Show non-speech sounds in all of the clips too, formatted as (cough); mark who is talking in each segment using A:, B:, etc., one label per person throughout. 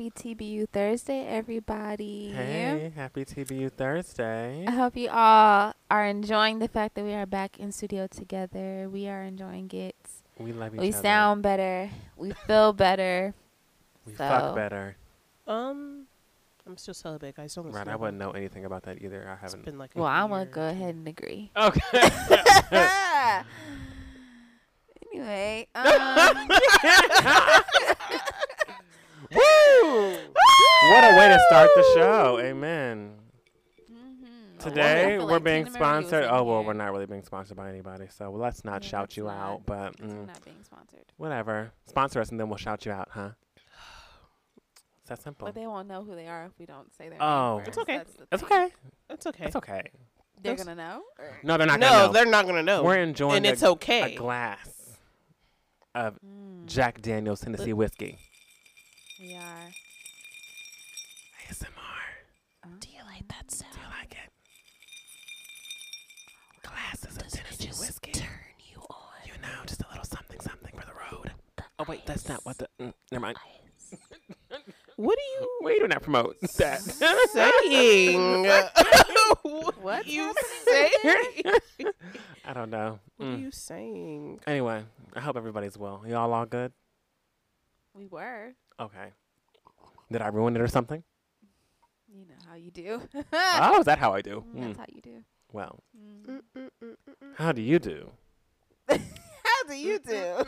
A: Happy TBU Thursday, everybody.
B: Hey, happy TBU Thursday.
A: I hope you all are enjoying the fact that we are back in studio together. We are enjoying it.
B: We love each
A: We
B: other.
A: sound better. We feel (laughs) better.
B: We
A: so-
B: fuck better.
C: Um, I'm still celibate, guys. Don't
B: Right, I wouldn't know anything about that either. I haven't.
C: been like a
A: Well, I'm gonna go ahead and agree. (laughs) (laughs)
B: Okay.
A: anyway, um,
B: Woo! what a way to start the show. Amen.
A: mhm.
B: Today
A: I feel
B: we're
A: like
B: being
A: Tina
B: sponsored. Oh well,
A: here.
B: we're not really being sponsored by anybody, so let's not
A: Yeah,
B: shout you
A: not,
B: out. But
A: 'cause we're
B: mm,
A: not being sponsored.
B: whatever, sponsor us and then we'll shout you out, huh? It's that simple.
A: But they won't know who they are if we don't say their
B: Oh.
A: name.
B: It's
C: okay.
A: That's
B: It's okay.
C: It's okay.
B: It's okay.
A: They're
C: Those-
A: going to know? Or?
B: No, they're not
C: no,
B: gonna know.
C: No, they're not gonna know.
B: We're enjoying
C: and
B: a,
C: it's okay.
B: a glass of
A: Mm,
B: Jack Daniel's Tennessee whiskey.
A: We are.
B: ASMR.
A: Do
C: you like that sound?
B: Do you like it? Glasses of Tennessee whiskey.
C: turn you on?
B: You know, just a little something, something for the road. Oh wait, that's not what the. Mm, never mind.
C: What are you
B: We do not promote that.
C: saying? (laughs) what you
A: happening?
C: saying?
B: I don't know.
C: what are
B: Mm.
C: you saying?
B: Anyway, I hope everybody's well. Y'all all good?
A: We were.
B: Okay. Did I ruin it or something?
A: You know how you do. (laughs)
B: oh, is that how I do?
A: Mm, That's
B: Mm.
A: how you do.
B: Well,
A: Mm.
B: how do you do? (laughs)
A: How do you do?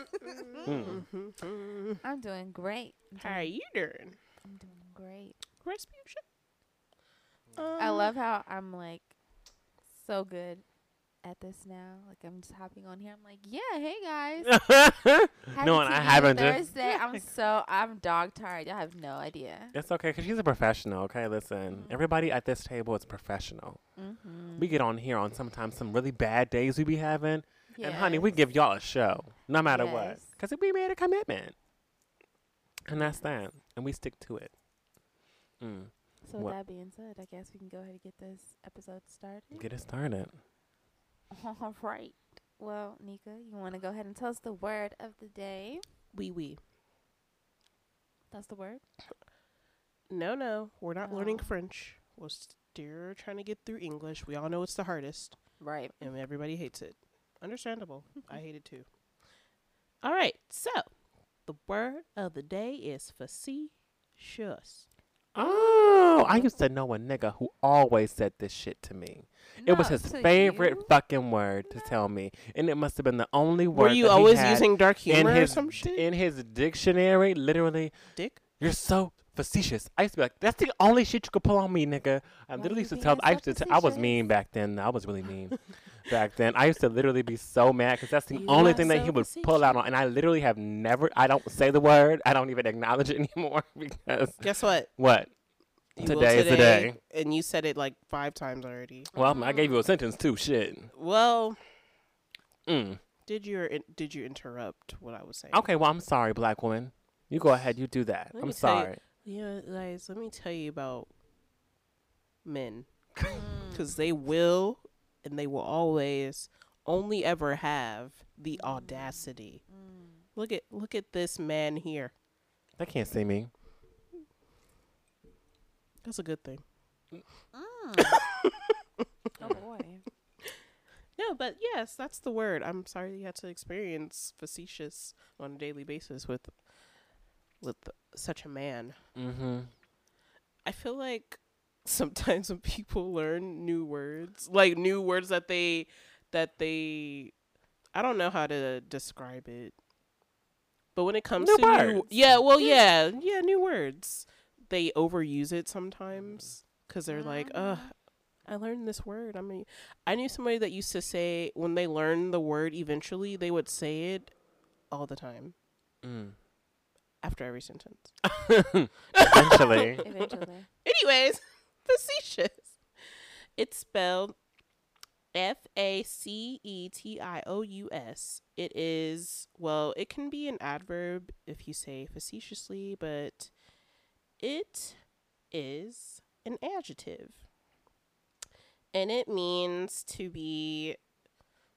B: Mm.
A: I'm doing great. I'm
C: How are you doing?
A: I'm doing great.
C: Rasputia?
A: I
C: Um,
A: love how I'm like so good at this now. Like I'm just hopping on here. I'm like, yeah, hey guys. (laughs)
B: No, and I haven't.
A: Thursday. (laughs) I'm so I'm dog tired. Y'all have no idea.
B: It's okay, because she's a professional, okay? Listen,
A: Mhm.
B: everybody at this table is professional.
A: Mm-hmm.
B: We get on here on sometimes some really bad days we be having. And honey, we give y'all a show, no matter what. Because we made a commitment. And that's that. And we stick to it. Mm.
A: So
B: what-
A: with that being said, I guess we can go ahead and get this episode started.
B: Get it started. (laughs)
A: All right. Well, Nika, you want to go ahead and tell us the word of the day?
C: Wee wee.
A: That's the word.
C: No, no, we're not learning
A: Oh.
C: French. We're still trying to get through English. We all know it's the hardest,
A: Right.
C: and everybody hates it. Understandable. I hate it too. (laughs) All right, so the word of the day is facetious.
B: Oh, I used to know a nigga who always said this shit to me. it was
A: Not
B: his
A: to
B: favorite
A: you.
B: fucking word to tell me. And it must have been the only word
C: Were you
B: that he
C: always
B: had
C: using dark
B: in
C: humor or some shit?
B: in his dictionary. Literally,
C: Dick?
B: You're so facetious. I used to be like, that's the only shit you could pull on me, nigga. I literally used to tell. I used to. T- I was mean back then. I was really mean (laughs) back then. I used to literally be so mad because that's the
C: You
B: only thing that he would pull out on. And I literally have never. I don't say the word. I don't even acknowledge it (laughs) anymore (laughs) because
C: Guess what?
B: what?
C: You
B: Today is the day.
C: And you said it like five times already.
B: Well, I gave you a sentence too. Shit.
C: Well,
B: Mm.
C: did you did you interrupt what I was saying?
B: Okay. Well, I'm sorry, black woman. You go ahead. You do that.
C: Let
B: I'm
C: tell you-
B: sorry.
C: Yeah, guys, let me tell you about men (laughs)
A: Mm.
C: because they will and they will always only ever have the audacity.
A: Mm.
C: Look at look at this man here.
B: They can't see me.
C: That's a good thing.
A: Mm. (laughs) oh boy.
C: No, but yes, that's the word. I'm sorry you had to experience facetious on a daily basis with with such a man.
B: Mm-hmm.
C: I feel like sometimes when people learn new words, like new words that they that they I don't know how to describe it. But when it comes
B: New
C: to new,
B: words.
C: yeah, well, yeah, yeah, new words. They overuse it sometimes cuz they're like, "Ugh, I learned this word." I mean, I knew somebody that used to say when they learned the word eventually, they would say it all the time
B: Mm.
C: after every sentence. (laughs)
B: Eventually.
A: Eventually. (laughs)
C: Anyways, facetious. It's spelled F A C E T I O U S. It is, well, it can be an adverb if you say facetiously, but it is an adjective. And it means to be,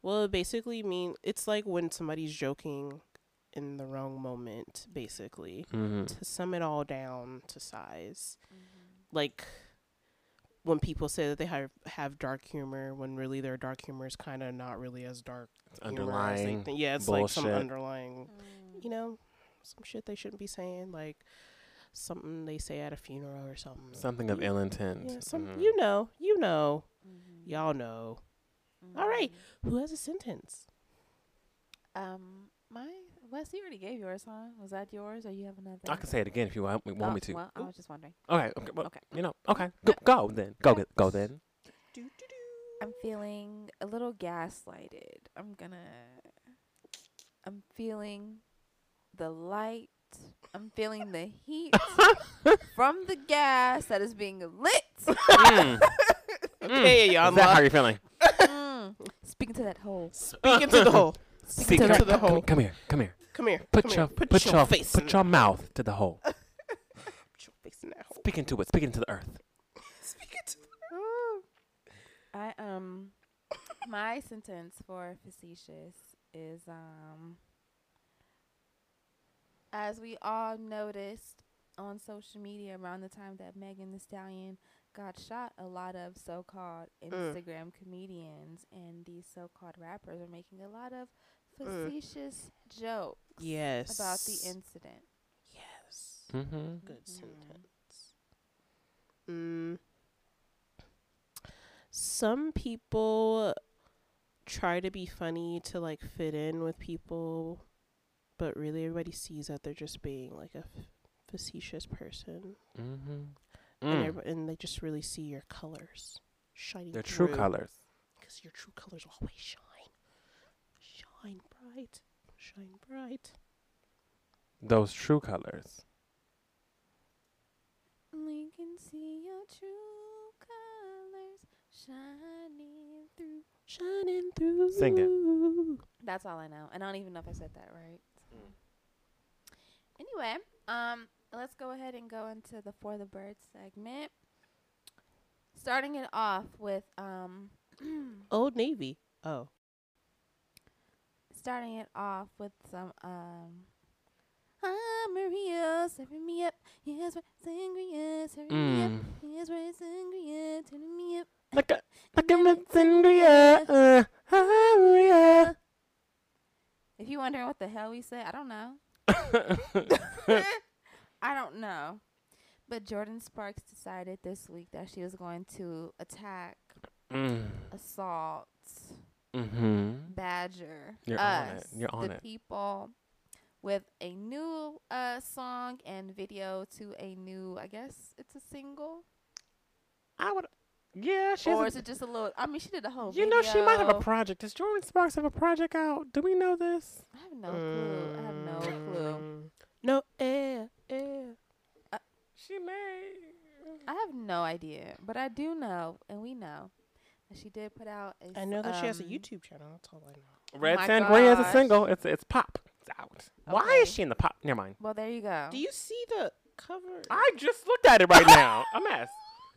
C: well, it basically means it's like when somebody's joking in the wrong moment, basically.
B: Mm-hmm.
C: To sum it all down to size,
A: Mm-hmm.
C: like when people say that they have have dark humor, when really their dark humor is kind of not really as dark. humor as
B: Underlying.
C: yeah, it's like some
B: bullshit.
C: underlying, you know, some shit they shouldn't be saying, like something they say at a funeral or something.
B: Something of
C: You-
B: ill intent.
C: Yeah, some
B: Mhm.
C: you know, you know,
A: Mm-hmm.
C: y'all know. All right. Who has a sentence?
A: Um, my Wes, you already gave yours, huh? Was that yours, or you have another?
B: I can say it again if you want, want
A: Oh,
B: me to.
A: Well, I was just wondering.
B: Okay. Okay. Well,
A: Okay.
B: You know. Okay. Go, go then. Go. Go, go then.
A: I'm feeling a little gaslighted. I'm gonna. I'm feeling the light. I'm feeling the heat (laughs) from the gas that is being lit.
B: Mm. (laughs)
C: Okay, y'all.
B: that how you're feeling?
A: Mm. Speaking to that hole.
C: Speaking to the hole. (laughs)
B: Speak
C: to
B: come,
C: the hole.
B: Come here. Come here.
C: Come here.
B: Put
C: come
B: your
C: here.
B: put, your
C: face
B: put your mouth to the hole. (laughs)
C: Put your face in that hole.
B: Speaking to it. Speaking to the earth. (laughs)
C: Speaking to
A: I um my sentence for facetious is um as we all noticed on social media around the time that Megan Thee Stallion got shot, a lot of so-called
C: Mm.
A: Instagram comedians and these so-called rappers are making a lot of
C: Mm.
A: facetious jokes
C: Yes.
A: about the incident.
C: Yes.
B: Mm-hmm.
C: Good
A: Mhm.
C: sentence. Mm. Some people try to be funny to like fit in with people, but really everybody sees that they're just being like a f- facetious person,
B: Mm-hmm.
C: and everybo- and they just really see your colors shining.
B: Their true colors.
C: because your true colors always shine, shine bright, shine bright.
B: Those true colors.
A: We can see your true colors shining through.
C: Shining through.
B: Sing it.
A: That's all I know, and I don't even know if I said that right.
B: Mm.
A: Anyway, um, let's go ahead and go into the for the birds segment. Starting it off with um, (clears throat)
C: Old Navy. Oh.
A: Starting it off with some um. Ah, Maria, serving me up. Here's where sangria, serving me up.
B: Mm.
A: Here's where sangria, turning me up.
B: Like a (laughs) like a sangria. Uh, Aria. (laughs)
A: If you're wondering what the hell we said, I don't know. (laughs) I don't know. But Jordin Sparks decided this week that she was going to attack,
B: mm.
A: assault,
B: Mm-hmm.
A: badger
B: You're
A: us,
B: on it. You're on
A: the
B: it.
A: people, with a new uh song and video to a new. I guess it's a single,
B: I would. Yeah, She
A: or is it just a little? I mean, she did a whole.
B: you know, she might have a project. Does Jordin Sparks have a project out? Do we know this?
A: I have no clue. I have no clue.
C: Mm. No air, air.
B: She may.
A: I have no idea, but I do know, and we know that she did put out a.
C: I
A: s-
C: know that she has a
A: um,
C: YouTube channel. That's all I know.
B: Red
A: my
B: Sangria is a single. It's it's pop. It's out. Why is she in the pop? Never mind.
A: Well, there you go.
C: Do you see the cover?
B: I just looked at it right now. A mess.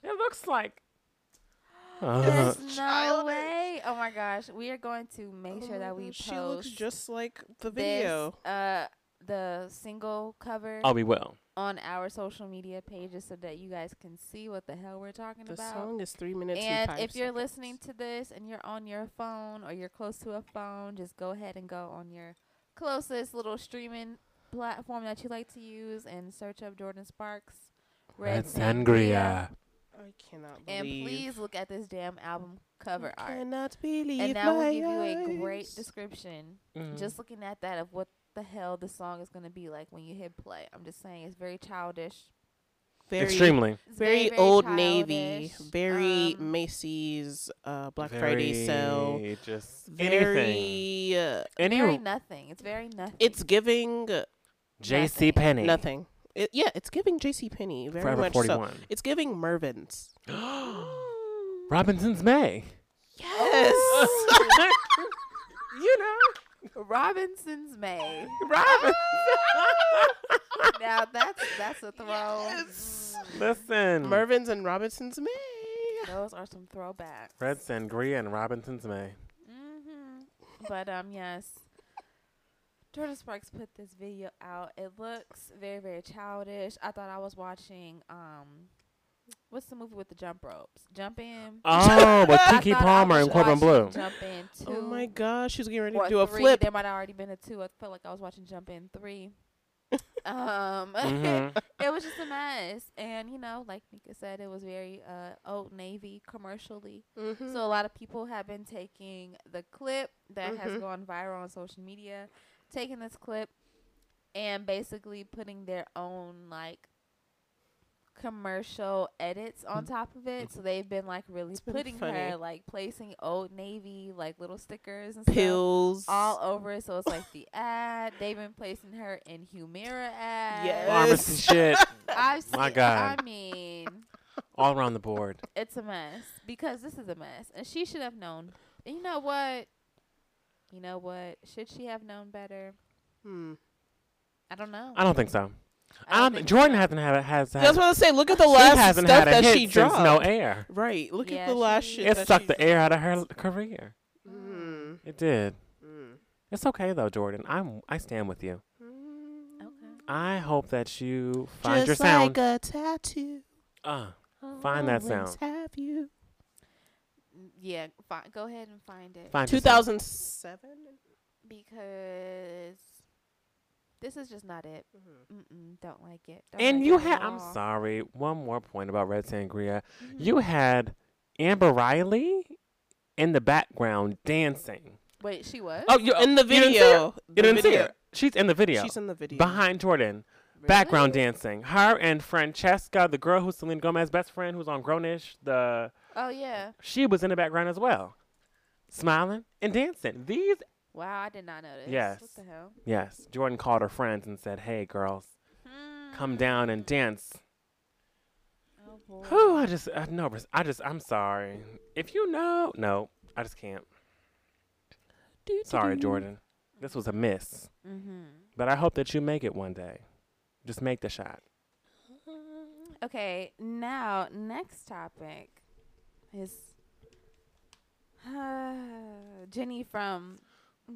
B: It looks like. Uh,
A: There's no way. Oh my gosh, we are going to make sure that we post.
C: She looks just like the
A: this,
C: video.
A: uh, the single cover
B: oh, we will.
A: on our social media pages so that you guys can see what the hell we're talking
C: The
A: about.
C: The song is three minutes and,
A: and
C: five
A: if you're
C: seconds.
A: listening to this and you're on your phone or you're close to a phone, just go ahead and go on your closest little streaming platform that you like to use and search up Jordin Sparks.
B: Red Sangria.
C: I cannot believe.
A: And please look at this damn album cover
C: I
A: art.
C: cannot believe
A: And that will
C: my
A: give you a great description.
B: Mm.
A: Just looking at that of what the hell the song is going to be like when you hit play. I'm just saying it's very childish.
C: very,
B: extremely.
A: It's
C: very, old Navy, very
A: Um,
C: Macy's, uh, Black
B: very
C: Friday sale.
B: Just anything.
C: Very, uh,
B: Any
A: very nothing. It's very nothing.
C: it's giving uh,
B: J.C.
A: nothing.
B: Penney.
C: nothing. It, yeah, it's giving J.C. Penney very
B: Forever
C: much so.
B: 41.
C: It's giving Mervyn's. (gasps)
B: Robinson's May. (gasps)
C: Yes. (laughs)
B: you know.
A: Robinson's May.
B: Robin.
A: now that's that's a throw.
C: Yes.
B: Listen.
C: Mervyn's and Robinson's May.
A: those are some throwbacks.
B: Red Sangria and Robinson's May.
A: Mm-hmm. But um, yes. Jordin Sparks put this video out. It looks very, very childish. I thought I was watching um what's the movie with the jump ropes? Jump in. (laughs)
B: Oh, with
A: I Keke
B: Palmer
A: was
B: and Corbin
A: Bleu. Jump in two.
C: Oh my gosh, she's getting ready to do a
A: three.
C: flip.
A: There might have already been a two. I felt like I was watching Jump In three. (laughs) um, (laughs)
B: Mhm.
A: it was just a mess, and you know, like Nika said, it was very uh Old Navy commercially.
C: Mhm.
A: So a lot of people have been taking the clip that has
C: Mhm.
A: gone viral on social media, taking this clip and basically putting their own like commercial edits on top of it. So they've been like really
C: It's been
A: putting
C: funny.
A: her like placing old navy like little stickers and stuff
C: pills.
A: all over it. So it's like the ad. They've been placing her in Humira ads.
C: Yes.
B: Pharmacy shit (laughs)
A: I've
B: My God.
A: I mean,
B: all around the board.
A: it's a mess because this is a mess, and she should have known. And you know what? You know what? Should she have known better?
C: Hmm.
A: I don't know.
B: I don't think so.
A: I
B: I
A: don't
B: don't.
A: think
B: Jordin
A: so.
B: hasn't had a has.
C: I was
B: had
C: about to say, look at the
B: she
C: last
B: hasn't
C: stuff
B: had a
C: that
B: hit
C: she
B: since
C: dropped.
B: no air.
C: Right. Look
A: Yeah,
C: at the last shit.
B: It
C: that
B: sucked
C: she
B: the air out of her career.
C: Mm.
B: It did.
C: Mm.
B: It's okay though, Jordin. I'm. I stand with you.
A: Okay.
B: I hope that you find
C: Just
B: your sound.
C: Just like a tattoo.
B: uh, Find that sound.
C: Have you?
A: Yeah. Fi- go ahead and find it
B: find your
C: 2007.
A: because this is just not it.
C: Mm-hmm.
A: Mm-mm, don't like it. Don't
B: And
A: like
B: you
A: it
B: had. I'm sorry. One more point about Red Sangria.
A: Mhm.
B: You had Amber Riley in the background dancing.
A: wait. She was.
B: Oh, you're
C: in the
B: you didn't see her?
C: video.
B: You
C: the
B: didn't see
C: video.
B: her. She's in the video.
C: She's in the video.
B: behind Jordin. Background dancing. Her and Francesca, the girl who's Selena Gomez's best friend, who's on Grown-ish, the
A: Oh yeah.
B: she was in the background as well, smiling and dancing. These,
A: Wow, I did not know this.
B: Yes.
A: What the hell?
B: yes. Jordin called her friends and said, "Hey, girls, come down and dance."
A: Oh boy.
B: Whew, I just, I no, I just, I'm sorry. If you know, no, I just can't. Sorry, Jordin. This was a miss,
A: Mm-hmm.
B: but I hope that you make it one day. Just make the shot. (gasps)
A: Okay, now next topic is uh, (sighs) Jenny from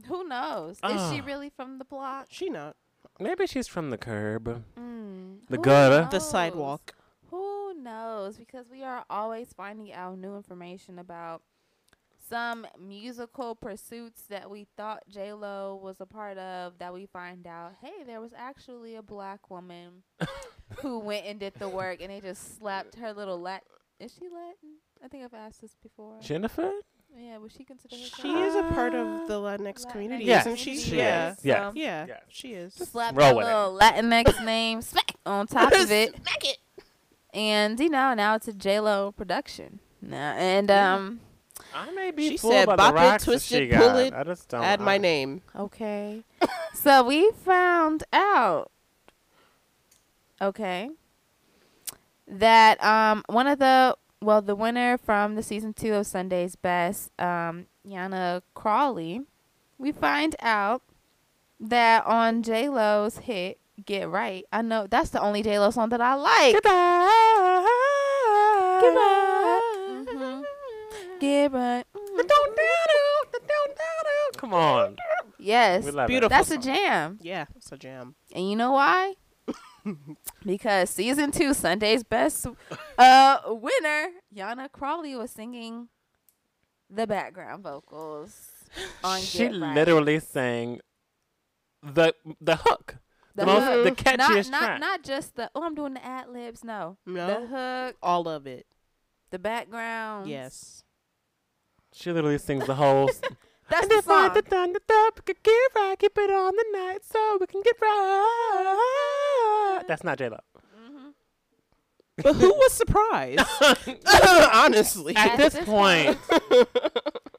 A: who knows? Is she
B: Ah.
A: really from the block?
C: She not.
B: Maybe she's from the curb.
A: Mm,
B: The
A: who
B: gutter.
C: The
A: knows?
C: sidewalk.
A: Who knows? Because we are always finding out new information about some musical pursuits that we thought J Lo was a part of. That we find out, hey, there was actually a black woman (laughs) who went and did the work, and they just slapped her little Lat. Is she Latin? I think I've asked this before.
B: Jennifer?
A: Yeah, was she considered?
C: She
A: herself?
C: is a part of the Latinx
A: Latinx
C: community,
B: Yes,
C: isn't she?
B: she
C: yeah.
B: is. Yes.
A: So,
C: Yeah.
B: Yes.
C: She is.
A: Slap
B: Roll
A: that
B: with it.
A: little Latinx (laughs) name smack on top of it.
C: Smack it.
A: And you know, now it's a J Lo production. Now and um
B: I may be
C: She
B: fooled
C: said,
B: by
C: "Bop
B: the
C: it,
B: rocks that
C: twist
B: she
C: it,
B: got.
C: pull it,
B: I just don't.
C: Add my
B: I-
C: name.
A: okay. (laughs) so we found out okay that um one of the well the winner from the season 2 of Sunday's Best um Y'Anna Crawley we find out that on J Lo's hit Get Right. I know that's the only J Lo song that I like.
B: Goodbye.
A: Goodbye. Mhm. Get Right.
B: The don't down, the don't down. Come on.
A: Yes.
C: Beautiful.
A: That's a jam.
C: Yeah, it's a jam.
A: And you know why? Because season two, Sunday's best uh winner, Y'Anna Crawley was singing the background vocals on
B: She
A: Get Right.
B: literally sang the the hook.
A: the,
B: the most-
A: hook.
B: the
A: not,
B: catchiest
A: not,
B: track.
A: Not just the oh I'm doing the ad libs. No.
C: No,
A: The hook,
C: all of it.
A: the background.
C: Yes.
B: She literally sings the whole. (laughs)
A: That's
B: And
A: the
B: if
A: song.
B: the thunder up, we could get right, keep it on the night so we can get right. That's not J Lo.
A: hmm
C: But who was surprised? (laughs) Honestly.
B: At
A: At
B: this
A: this
B: point, (laughs)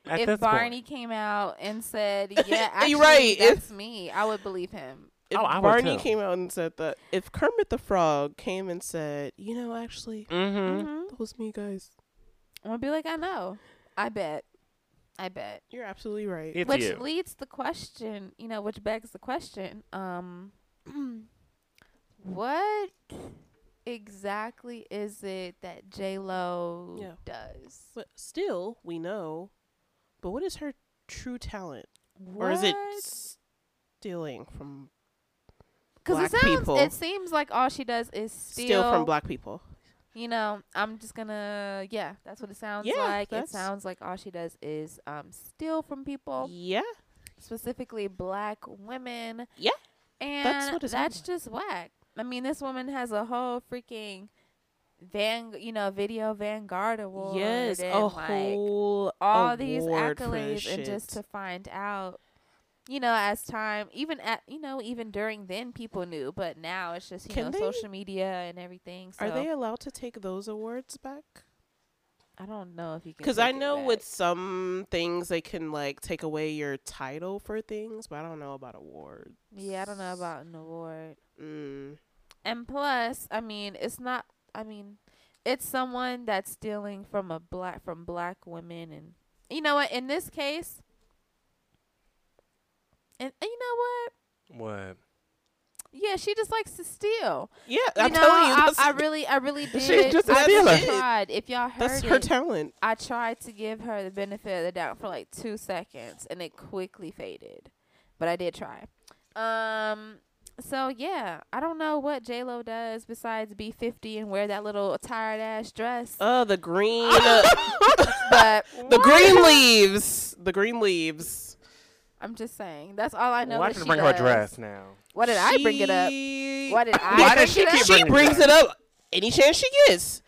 B: at
A: If
B: this
A: Barney
B: point,
A: came out and said, (laughs) "Yeah, actually,
C: You're right.
A: that's me," I would believe him.
C: If
B: Oh, I would
C: Barney
B: too.
C: came out and said that, if Kermit the Frog came and said, you know, actually,
B: mm-hmm.
A: hmm
C: that was me, guys.
A: I'm gonna be like, I know. I bet. I bet.
C: You're absolutely right.
B: it's
A: which
B: you.
A: leads the question, you know, which begs the question, um (clears throat) what exactly is it that J Lo
C: Yeah.
A: does?
C: But still, we know. But what is her true talent? Or is it stealing from
A: Because
C: black
A: it sounds,
C: people.
A: it seems like all she does is steal,
C: steal from black people?
A: You know, I'm just gonna, yeah, that's what it sounds
C: Yeah,
A: like. It sounds like all she does is um steal from people,
C: Yeah.
A: specifically black women.
C: Yeah,
A: and
C: that's what
A: that's just whack. I mean, this woman has a whole freaking van, you know, video Vanguard award.
C: yes,
A: and,
C: a
A: like,
C: whole
A: all these accolades and just to find out you know as time even at you know even during then people knew but now it's just you
C: Can
A: know
C: they-
A: social media and everything so
C: Are they allowed to take those awards back?
A: I don't know if you can
C: Because I know with some things they can like take away your title for things, but I don't know about awards.
A: yeah i don't know about an award
C: Mm.
A: and plus i mean it's not i mean it's someone that's stealing from a black from black women and you know what in this case and, and you know what
B: What?
A: Yeah she just likes to steal
C: Yeah,
A: you
C: I'm
A: know,
C: telling you,
A: I, I really, I really (laughs)
B: She's
A: did.
B: just a
A: I
B: stealer.
A: tried. If y'all heard
C: that's her talent.
A: I tried to give her the benefit of the doubt for like two seconds, and it quickly faded. But I did try. Um. So yeah, I don't know what J Lo does besides be fifty and wear that little tired ass dress.
C: Oh, the green, (laughs) uh,
A: but
C: the green leaves, the green leaves.
A: I'm just saying that's all I know.
B: Why
A: that
B: did
A: she
B: you bring her dress now?
A: Why did I bring it up?
C: She-
A: Why did I?
B: Why
A: bring
B: does she
A: it up?
B: keep
C: She
B: bringing
C: brings
B: it
C: it up any chance she gets.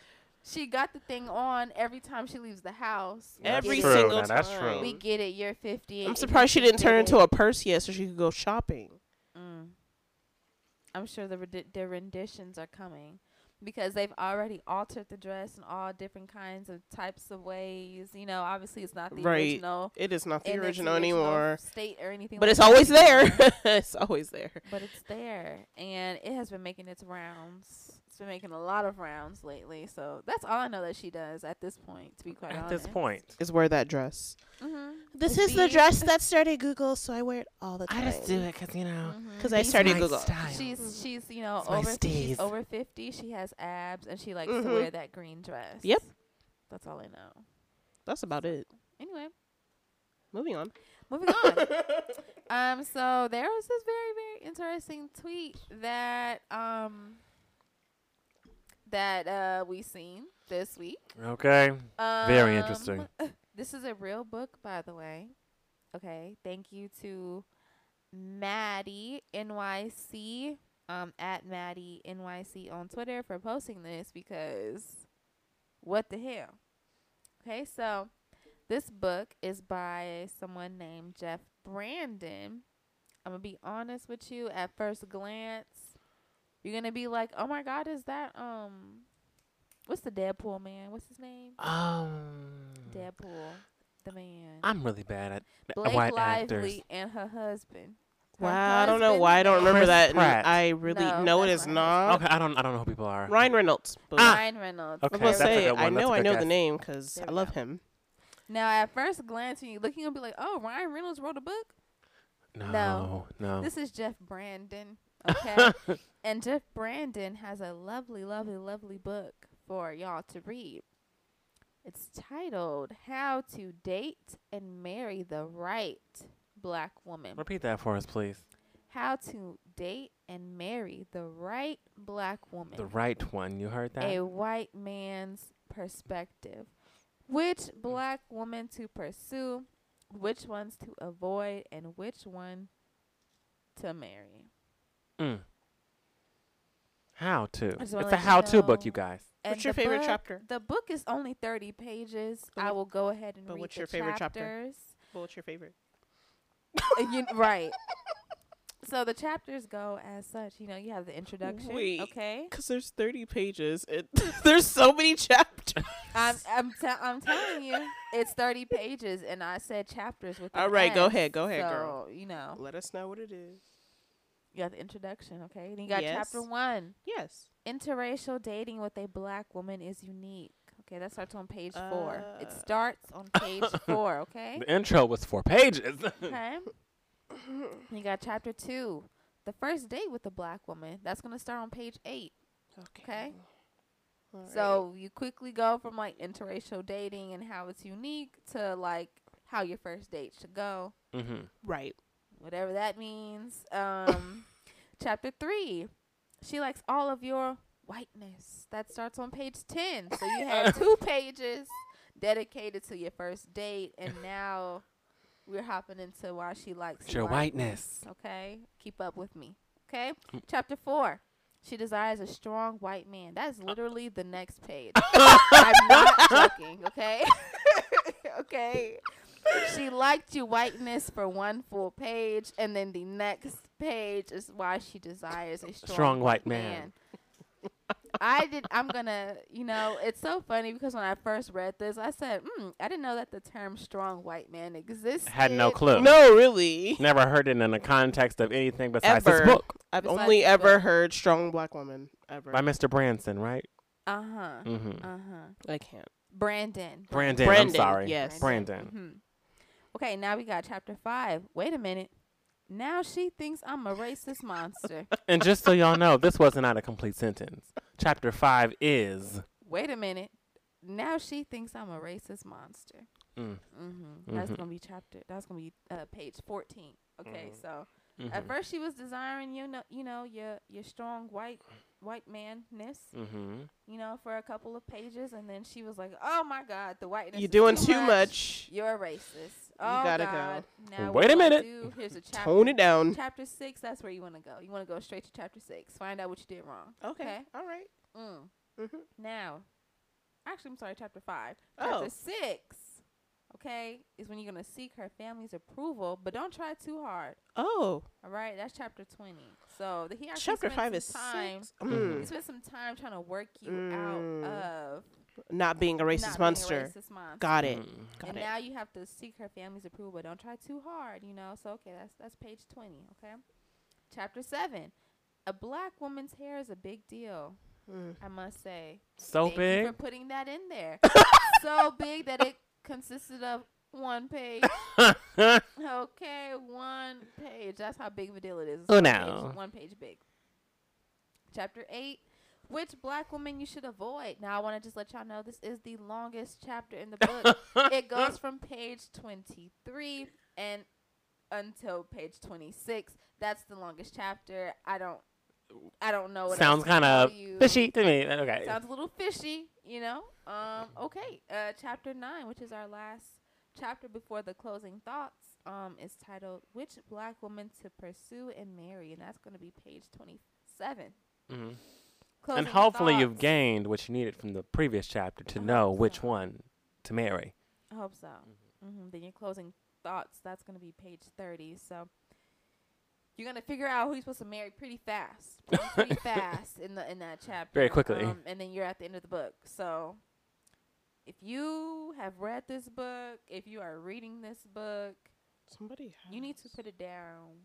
A: She got the thing on every time she leaves the house. We
C: Every
B: true.
C: single
B: Now, that's
C: time.
B: true.
A: We get it. You're 50.
C: I'm surprised she didn't turn
A: did
C: into a purse yet, so she could go shopping.
A: Mm. I'm sure the rendi- the renditions are coming because they've already altered the dress in all different kinds of types of ways. You know, obviously it's not the
C: Right.
A: original
C: It is not the
A: in its
C: original anymore,
A: state or anything,
C: but
A: like
C: it's
A: that
C: always there. (laughs) it's always there.
A: but it's there, and it has been making its rounds. It's been making a lot of rounds lately. So that's all I know that she does at this point. To be quite
B: At
A: honest, at
B: this point,
C: Is wear that dress.
A: mm-hmm.
C: This
A: It's
C: is the dress that (laughs) started Google, so I wear it all the time.
B: I just do it because you know.
A: Mhm.
C: 'Cause I started
A: are-
C: Google.
A: She's she's you know
B: It's
A: over she's over fifty. She has abs and she likes to
C: Mhm.
A: wear that green dress.
C: Yep.
A: that's all I know.
C: That's about it.
A: Anyway,
C: Moving on.
A: moving on. (laughs) um, so there was this very very interesting tweet that um that uh we seen this week.
B: Okay. Very
A: Um,
B: interesting. (laughs)
A: This is a real book, by the way. Okay, thank you to Maddie NYC um at Maddie NYC on Twitter for posting this because what the hell? Okay, so this book is by someone named Jeff Brandon. I'm gonna be honest with you. At first glance, you're gonna be like, "Oh my God, is that um, what's the Deadpool man? What's his name?
B: Um.
A: Deadpool, the man.
B: I'm really bad at
A: Blake
B: white
A: Lively
B: actors.
A: and her husband. Her
C: Wow, I don't know
A: husband's
C: why I don't
A: name-
C: remember
B: Chris
C: that. and
B: Pratt.
C: I really
A: No,
C: know it
A: that's
C: is
A: not
C: not.
B: Okay, I don't. I don't know who people are.
C: Ryan Reynolds. Boom.
B: Ah.
A: Ryan Reynolds.
B: Okay,
C: I was gonna
B: that's a
C: say
B: good
C: I
B: one. That's
C: know
B: a
C: I
B: good
C: know the
B: guess.
C: name because
A: There
C: I
A: we
C: love
A: go.
C: him.
A: Now, at first glance, when you look, you're gonna be like, "Oh, Ryan Reynolds wrote a book."
B: No,
A: No.
B: no.
A: This is Jeff Brandon. (laughs) Okay, and Jeff Brandon has a lovely, lovely, lovely book for y'all to read. It's titled "How to Date and Marry the Right Black Woman."
B: Repeat that for us, please.
A: How to date and marry the right black woman.
B: The right one. You heard that?
A: a white man's perspective. Which black woman to pursue, which ones to avoid, and which one to marry.
B: Mm. How to? It's a how-to book, you guys.
A: And
C: What's your favorite
A: book-
C: chapter?
A: The book is only 30 pages.
C: But
A: I will go ahead and read.
C: but
A: read
C: what's
A: the
C: your favorite chapter?
A: chapters.
C: Well, what's your favorite?
A: Uh, you- (laughs) right. So the chapters go as such. You know, you have the introduction.
C: Wait.
A: Okay.
C: Because there's 30 pages. It (laughs) there's so many chapters.
A: I'm I'm te- I'm telling you, it's 30 pages, and I said chapters with. an
C: All right, go
A: S,
C: ahead, go ahead,
A: so,
C: girl.
A: You know,
C: Let us know what it is.
A: You got the introduction, okay? Then you got
C: Yes.
A: chapter one.
C: Yes.
A: Interracial dating with a black woman is unique. Okay, that starts on page four. It
C: Uh.
A: starts on page (laughs) four. Okay.
B: The intro was four pages. (laughs)
A: Okay. you got chapter two. The first date with a black woman. That's gonna start on page eight. Okay.
C: All right.
A: So you quickly go from like interracial dating and how it's unique to like how your first date should go.
B: mm-hmm.
C: right.
A: Whatever that means. Um, (laughs) chapter three, she likes all of your whiteness. That starts on page ten. So you had (laughs) two pages dedicated to your first date, and (laughs) now we're hopping into why she likes
B: Your whiteness.
A: Okay, keep up with me. Okay, chapter four. She desires a strong white man. That is literally the next page. I'm not joking. Okay, okay. She liked your whiteness for one full page, and then the next page is why she desires a strong,
B: Strong white man.
A: I did. I'm gonna. You know, it's so funny because when I first read this, I said, mm, "I didn't know that the term strong white man existed."
B: Had no clue.
C: No, really.
B: Never heard it in the context of anything besides
C: Ever.
B: this book
C: I've
A: Besides
C: only
A: the
C: ever
A: book.
C: heard strong black woman ever.
B: by Mr. Branson, right?
A: Uh huh.
B: Mm-hmm.
A: Uh huh.
C: I can't.
A: Brandon.
B: Brandon, I'm
C: Brandon,
B: sorry.
C: yes.
B: Brandon.
A: hmm Okay, now we got chapter five. Wait a minute. Now she thinks I'm a racist monster. (laughs)
B: And just so y'all know, this was not out a complete sentence. Chapter five is.
A: Wait a minute. Now she thinks I'm a racist monster.
B: Mm,
A: Mm-hmm. That's
B: Mhm.
A: gonna be chapter. That's gonna be uh, page fourteen. Okay,
B: Mhm.
A: so
B: mhm,
A: at first she was desiring you know you know your your strong white white manness
B: mhm.
A: you know for a couple of pages and then she was like oh my god the whiteness
C: You're doing too much.
A: You're a racist. Oh you
C: gotta go.
A: Now
B: Wait a minute.
A: do? Here's a chapter.
C: Tone it down.
A: Chapter six. That's where you want to go. You want to go straight to chapter six. Find out what you did wrong.
C: Okay.
A: Okay.
C: All right.
A: Mm.
C: Mm-hmm.
A: Now, actually, I'm sorry. Chapter five.
C: Oh.
A: Chapter six. Okay, is when you're gonna seek her family's approval, but don't try too hard.
C: Oh,
A: All right, that's chapter twenty. So the, he actually
C: chapter
A: spent
C: five
A: some
C: is
A: time.
C: six. Mm.
A: He spent some time trying to work you
C: Mm.
A: out of
C: Not being a racist
A: not
C: monster.
A: Being a racist monster.
C: Got it.
B: Mm.
C: Got
A: and
C: it.
A: now you have to seek her family's approval. but Don't try too hard, you know. So okay, that's that's page twenty. Okay, chapter seven. A black woman's hair is a big deal.
C: Mm.
A: I must say.
B: So
A: Thank you
B: big.
A: for putting that in there. (laughs) so big that it consisted of one page. (laughs) Okay, one page. That's how big of a deal it is. It's
B: Oh,
A: one
B: no.
A: Page, one page big. Chapter eight. Which black woman you should avoid? Now I want to just let y'all know this is the longest chapter in the book. (laughs) it goes from page 23 and until page 26. That's the longest chapter. I don't I don't know what
B: Sounds kind of fishy to me. Okay.
A: Sounds a little fishy, you know. Um okay. Uh chapter 9, which is our last chapter before the closing thoughts, um is titled Which Black Woman to Pursue and Marry, and that's going to be page 27.
B: Mhm.
A: Closing
B: And hopefully you've gained what you needed from the previous chapter to
A: I
B: know
A: hope
B: which
A: so.
B: one to marry.
A: I hope so. mm-hmm Then your closing thoughts. That's going to be page thirty. So you're gonna figure out who you're supposed to marry pretty fast, (laughs) pretty, pretty (laughs) fast in the in that chapter.
B: Very quickly.
A: um, and then you're at the end of the book. So if you have read this book, if you are reading this book,
C: Somebody. has.
A: you need to put it down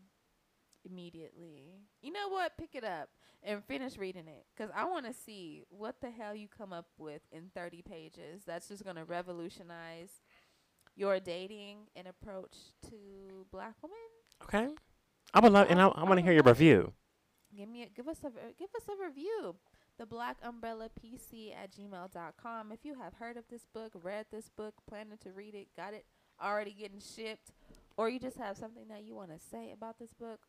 A: immediately. You know what? Pick it up and finish reading it because I want to see what the hell you come up with in 30 pages. That's just going to revolutionize your dating and approach to black women.
B: Okay. I would love, and I, I want to hear your review.
A: Give me a, give us a give us a review. The Black Umbrella PC at gmail.com. If you have heard of this book, read this book, planning to read it, got it already getting shipped, or you just have something that you want to say about this book,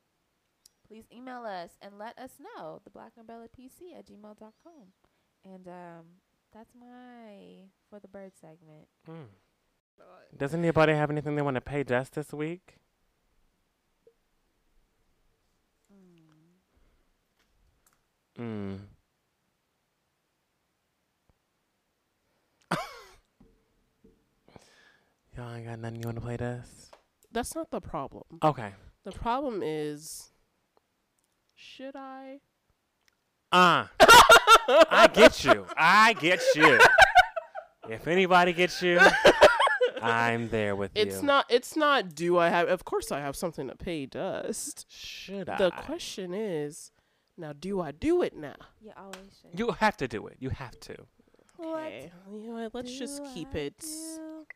A: please email us and let us know. The Black Umbrella PC at gmail.com. And um, that's my for the bird segment.
B: Mm. Does anybody have anything they want to pay Jess this week? Mm. (laughs) Y'all ain't got nothing you want to play Jess?
C: That's not the problem.
B: Okay.
C: The problem is, should I?
B: Ah. (laughs) I get you. I get you. If anybody gets you, I'm there with you.
C: It's not. It's not. Do I have? Of course, I have something to pay dust.
B: Should I?
C: The question is, now, do I do it now?
A: You always should.
B: You have to do it. You have to.
C: Okay. You know what? Let's just keep
A: I
C: it.
A: do?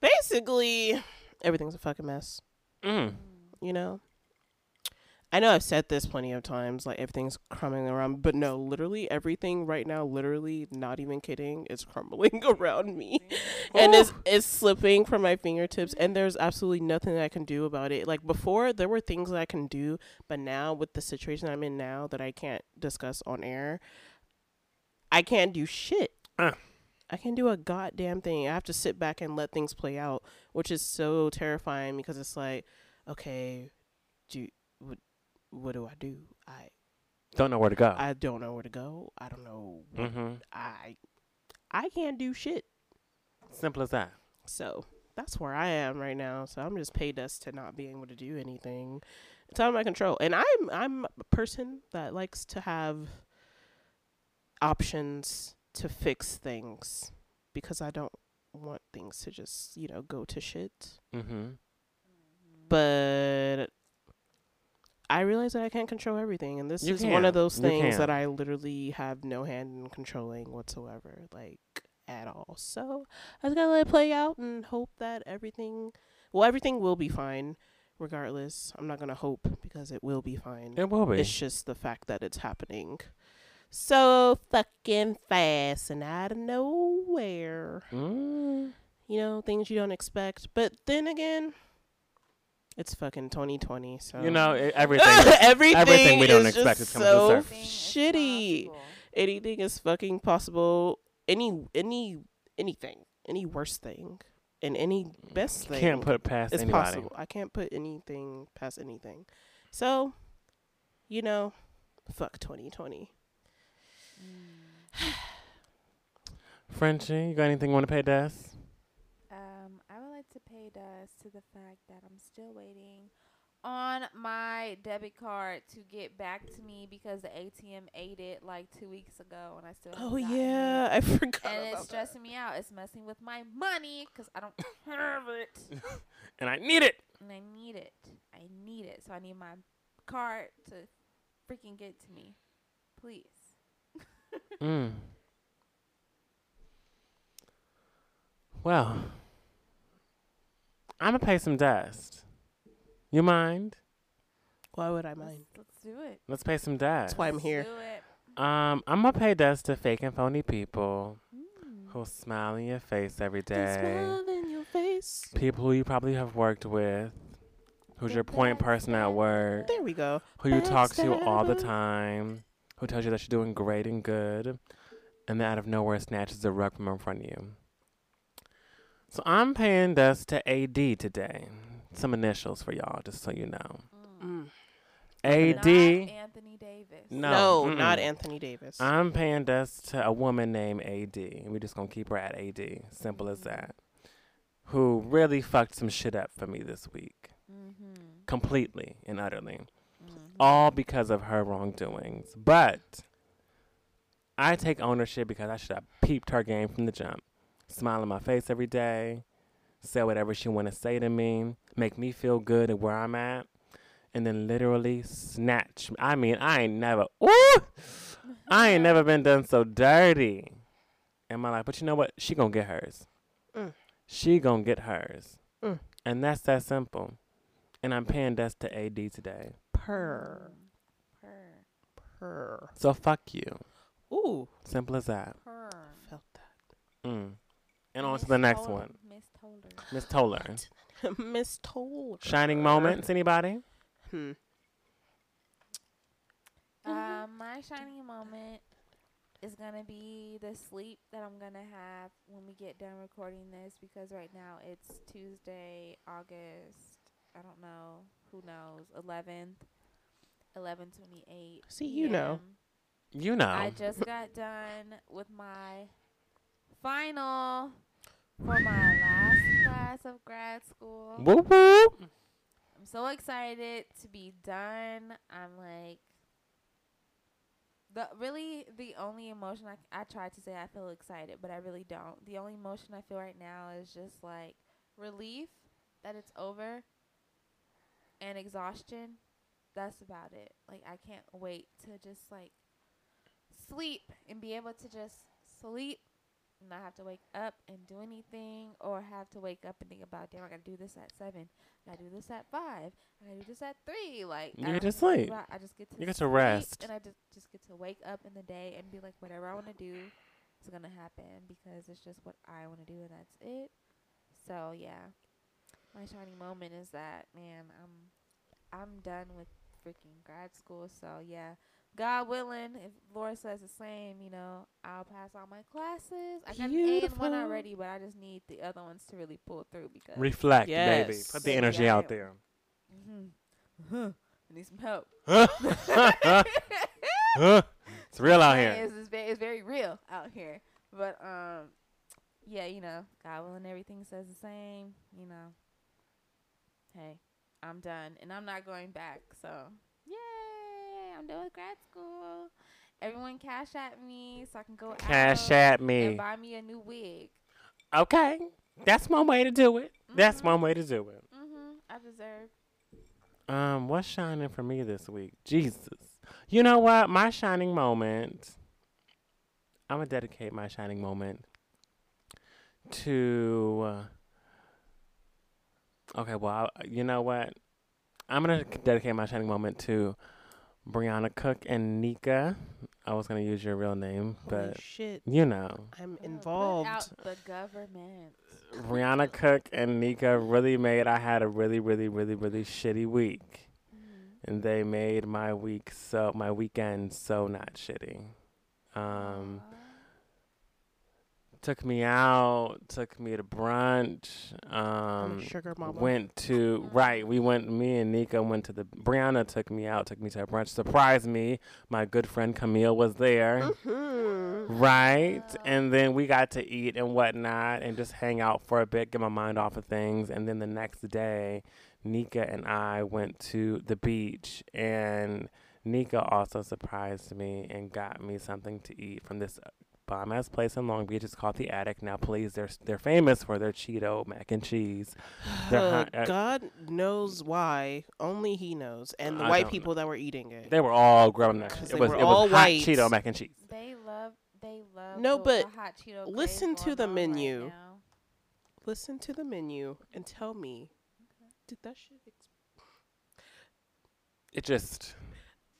C: Basically, everything's a fucking mess.
B: Mm.
C: You know. I know I've said this plenty of times, like everything's crumbling around, but no, literally everything right now, literally, not even kidding, is crumbling (laughs) around me. and it's it's slipping from my fingertips and there's absolutely nothing that I can do about it. Like before there were things that I can do, but now with the situation I'm in now that I can't discuss on air, I can't do shit.
B: Uh.
C: I can't do a goddamn thing. I have to sit back and let things play out, which is so terrifying because it's like, okay, do what do I do? I
B: Don't know where to go.
C: I don't know where to go. I don't know.
B: Mm-hmm.
C: I I can't do shit.
B: Simple as that.
C: So that's where I am right now. So I'm just paid us to not being able to do anything. It's out of my control. And I'm I'm a person that likes to have options to fix things because I don't want things to just, you know, go to shit.
B: Mm-hmm.
C: But I realize that I can't control everything and this
B: You
C: is one of those things that I literally have no hand in controlling whatsoever. Like at all. So I just gotta let it play out and hope that everything well, everything will be fine regardless. I'm not gonna hope because it will be fine.
B: It will be.
C: It's just the fact that it's happening so fucking fast and out of nowhere.
B: Mm.
C: You know, things you don't expect. But then again, it's fucking 2020. So
B: You know, it, everything. (laughs)
C: everything,
B: everything we don't
C: is
B: expect
C: just
B: is coming
C: so
B: surface.
A: Everything is
C: shitty.
A: possible.
C: Anything is fucking possible. Any any anything, any worst thing, and any best thing.
B: Can't put past
C: It's
B: anybody.
C: possible. I can't put anything past anything. So, you know, fuck 2020. Mm. (sighs)
B: Frenchie, you got anything you want to pay Des?
A: Um, I would like to pay dust to the fact that I'm still waiting on my debit card to get back to me because the ATM ate it like two weeks ago, and I still.
C: Oh yeah,
A: it.
C: I (laughs) forgot
A: And
C: about
A: it's stressing me out. It's messing with my money because I don't (laughs) have it, (laughs)
B: And I need it.
A: and I need it. I need it. So I need my card to freaking get to me, please.
B: Mm. Well, I'm gonna pay some dust. You mind?
C: Why would I
A: Let's,
C: mind?
A: let's do it.
B: Let's pay some dust.
C: That's why I'm here.
A: Do it.
B: Um, I'm gonna pay dust to fake and phony people
A: Mm.
B: who smile in your face every day.
C: They smile in your face.
B: People who you probably have worked with, who's your point person at work,
C: There we go.
B: who you talk to all the time, who tells you that you're doing great and good, and then out of nowhere snatches the rug from in front of you. So I'm paying dust to AD today. Some initials for y'all, just so you know.
C: Mm.
B: AD.
A: Not Anthony Davis.
B: No,
C: No, not. Anthony Davis.
B: I'm paying dust to a woman named AD. and We're just gonna keep her at AD. Simple as that. Who really fucked some shit up for me this week.
A: Mm-hmm.
B: Completely and utterly.
A: mm-hmm.
B: all because of her wrongdoings. But I take ownership because I should have peeped her game from the jump. Smile in my face every day, say whatever she want to say to me, make me feel good at where I'm at, and then literally snatch. I mean, I ain't never. Ooh, I ain't (laughs) never been done so dirty in my life. But you know what? She gonna get hers.
C: Mm.
B: She gonna get hers,
C: Mm.
B: and that's that simple. And I'm paying dust to AD today.
C: Purr.
A: Purr.
C: Purr.
B: So fuck you.
C: Ooh.
B: Simple as that.
A: Purr.
C: Felt that.
B: Mm. And on to the next
A: Toller-
B: one.
A: Miss Toller.
B: Miss Toller. (laughs)
C: Miss Toll.
B: Shining moments, anybody?
C: Hmm.
A: Um, my shining moment is gonna be the sleep that I'm gonna have when we get done recording this because right now it's Tuesday, August. I don't know. Who knows? Eleventh, eleven twenty eight.
C: See, you know.
B: You know.
A: I just got done with my final for my last class of grad school.
B: whoop whoop.
A: I'm so excited to be done. I'm like the really the only emotion I I tried to say I feel excited, but I really don't. The only emotion I feel right now is just like relief that it's over and exhaustion. That's about it. Like I can't wait to just like sleep and be able to just sleep not have to wake up and do anything, or have to wake up and think about, damn, I gotta do this at seven, I gotta do this at five, I gotta do this at three. Like
B: You
A: I
B: get to sleep.
A: about- I just get to
B: You get to rest.
A: and I just just get to wake up in the day and be like, whatever I want to do, is gonna happen because it's just what I want to do, and that's it. So yeah, my shining moment is that man, I'm I'm done with freaking grad school. So yeah, God willing, if Laura says the same, you know, I'll pass all my classes. I got an A in one already, but I just need the other ones to really pull through because.
B: Reflect, baby. Put the
A: Yeah,
B: energy out there.
A: mm-hmm. I need some help. (laughs)
B: it's real out here.
A: It's, it's, very, it's very real out here. But um, yeah, you know, God willing, everything says the same. You know, hey, I'm done, and I'm not going back. So yay, I'm done with grad school. Everyone Cash App me so I can go
B: Cash
A: out
B: at
A: and
B: me.
A: buy me a new wig.
B: Okay. That's one way to do it. That's
A: Mhm.
B: one way to do it.
A: Mhm. I deserve.
B: Um, what's shining for me this week? Jesus. You know what? My shining moment. I'm gonna dedicate my shining moment to. Uh, okay, well, I, you know what? I'm gonna dedicate my shining moment to Brianna Cook and Nika. I was gonna use your real name,
C: Holy
B: but
C: shit,
B: you know,
C: I'm
A: Put
C: involved.
A: out the government.
B: Brianna Cook and Nika really made. I had a really, really, really, really shitty week.
A: Mhm.
B: and they made my week so my weekend so not shitty. Um,
A: Aw.
B: Took me out, took me to brunch. Um,
C: sugar mama.
B: went to right. We went. Me and Nika went to the. Brianna took me out, took me to a brunch. Surprised me. My good friend Camille was there.
C: Mhm.
B: Right,
A: Wow.
B: and then we got to eat and whatnot, and just hang out for a bit, get my mind off of things. And then the next day, Nika and I went to the beach, and Nika also surprised me and got me something to eat from this bomb ass place in Long Beach. It's called the Attic. Now, please, they're they're famous for their Cheeto mac and cheese.
C: Uh,
B: hot- uh,
C: God knows why. Only He knows, and the
B: I
C: white
B: don't
C: people that were eating it.
B: They were all grown up.
C: 'Cause
B: It was
C: were
B: it was
C: all
B: hot
C: white.
B: Cheeto mac and cheese.
A: They love. They love.
C: No,
A: the-
C: but
A: the hot Cheeto
C: listen to the
A: on right
C: menu. Listen to the menu and tell me, did that shit? Ex-
B: It just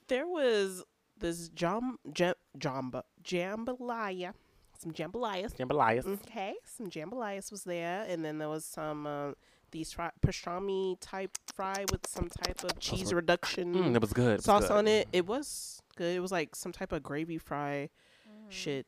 C: there was this jam jam jamba jambalaya, some jambalayas.
B: jambalaya.
C: Okay, some jambalayas was there, and then there was some uh, these fri- pastrami type fry with some type of cheese
B: were-
C: reduction
B: Mm, it was good. It was
C: sauce
B: good.
C: on it. It was good. It was like some type of gravy fry
A: Mhm.
C: shit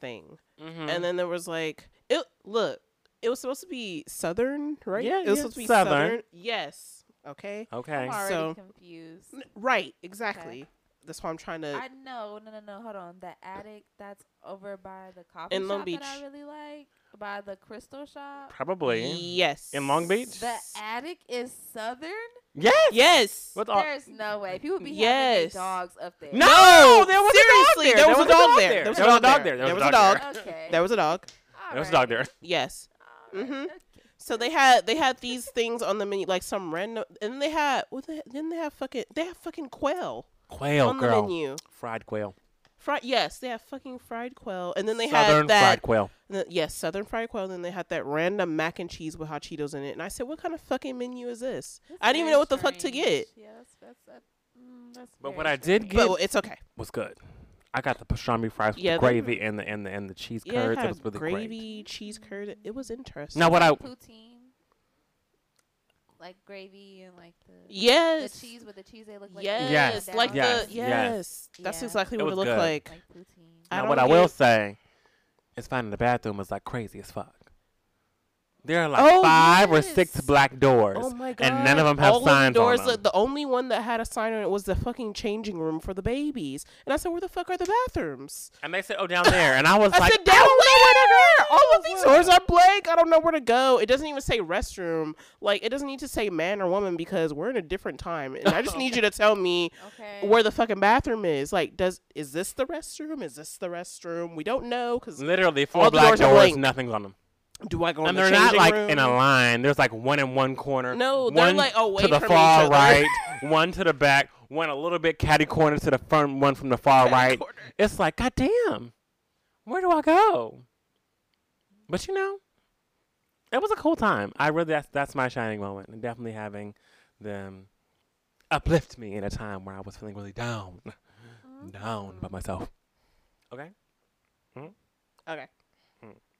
C: thing.
B: Mhm.
C: And then there was like it. Look, it was supposed to be southern, right?
B: Yeah,
C: it was
B: yeah,
C: supposed to be
B: southern.
C: southern. Yes. Okay.
B: okay.
A: I'm already
C: So-
A: confused.
C: N- Right. Exactly. That's why I'm trying to.
A: I know. No, no, no. Hold on. The attic that's over by the coffee
C: In
A: shop
C: Long
A: that
C: Beach.
A: I really like, by the crystal shop.
B: Probably.
C: yes.
B: In Long Beach?
A: The attic is southern.
B: Yes.
C: Yes.
B: What's all?
A: There's no way people be
C: Yes.
A: having dogs up there.
B: No, there was
C: seriously,
B: a dog there.
C: there was a dog there.
B: There was a dog there.
C: There was a dog.
A: Okay.
C: There was a dog.
B: There was a dog there.
C: Yes.
A: Alright,
C: Mhm.
A: okay.
C: So they had they had these things on the menu, like some random, and then they had what? They, then they have fucking they have fucking quail
B: Quail,
C: on
B: girl.
C: the menu.
B: Fried quail.
C: Fried, yes, they have fucking fried quail, and then they
B: Southern
C: had that.
B: fried quail.
C: the- yes, southern fried quail. And then they had that random mac and cheese with hot Cheetos in it. And I said, "What kind of fucking menu is this?"
A: That's
C: I didn't even know what the fuck to get.
A: Yeah, that's that's that. Mm, that's
B: But
A: very
B: what I did get
C: But it's okay.
B: was good. I got the pastrami fries with
C: Yeah,
B: the gravy and the and the and the cheese
C: Yeah, it.
B: It,
C: had
B: was really
C: gravy, cheese curd. It was interesting.
B: Now what I
A: poutine, like gravy and like the
C: yes,
A: the cheese with the cheese they look like
C: yes,
B: Yes,
C: like
B: Yes,
C: the
B: yes.
C: yes. That's
A: Yeah.
C: exactly
B: It
C: what it
B: was
C: looked
B: good.
C: like.
A: like poutine.
C: I
B: now what I will
C: get-
B: say is finding the bathroom was like crazy as fuck. There are like
C: Oh,
B: five or six black doors.
C: Oh my god!
B: and none of them have
C: All
B: signs
C: the
B: on them.
C: like, the only one that had a sign on it was the fucking changing room for the babies. And I said, "Where the fuck are the bathrooms?"
B: And they said, "Oh, down there." And I was (laughs)
C: I
B: like,
C: said, "Down where? All of these doors are blank. I don't know where to go. It doesn't even say restroom. Like it doesn't need to say man or woman because we're in a different time. And I just need you to tell me (laughs)
A: Okay.
C: where the fucking bathroom is. Like, does is this the restroom? Is this the restroom? We don't know because
B: literally four black
C: doors
B: doors, nothing's on them.
C: Do I go in
B: And
C: the
B: they're not like
C: room?
B: in a line. There's like one in one corner.
C: No, they're
B: one
C: like away
B: to the far right, one to the back, one a little bit catty corner to the front, one from the far
C: Catty
B: right.
C: corner.
B: It's like, God damn, where do I go? But you know, it was a cool time. I really that's that's my shining moment, and definitely having them uplift me in a time where I was feeling really down, down by myself. Okay. Mm-hmm.
C: Okay.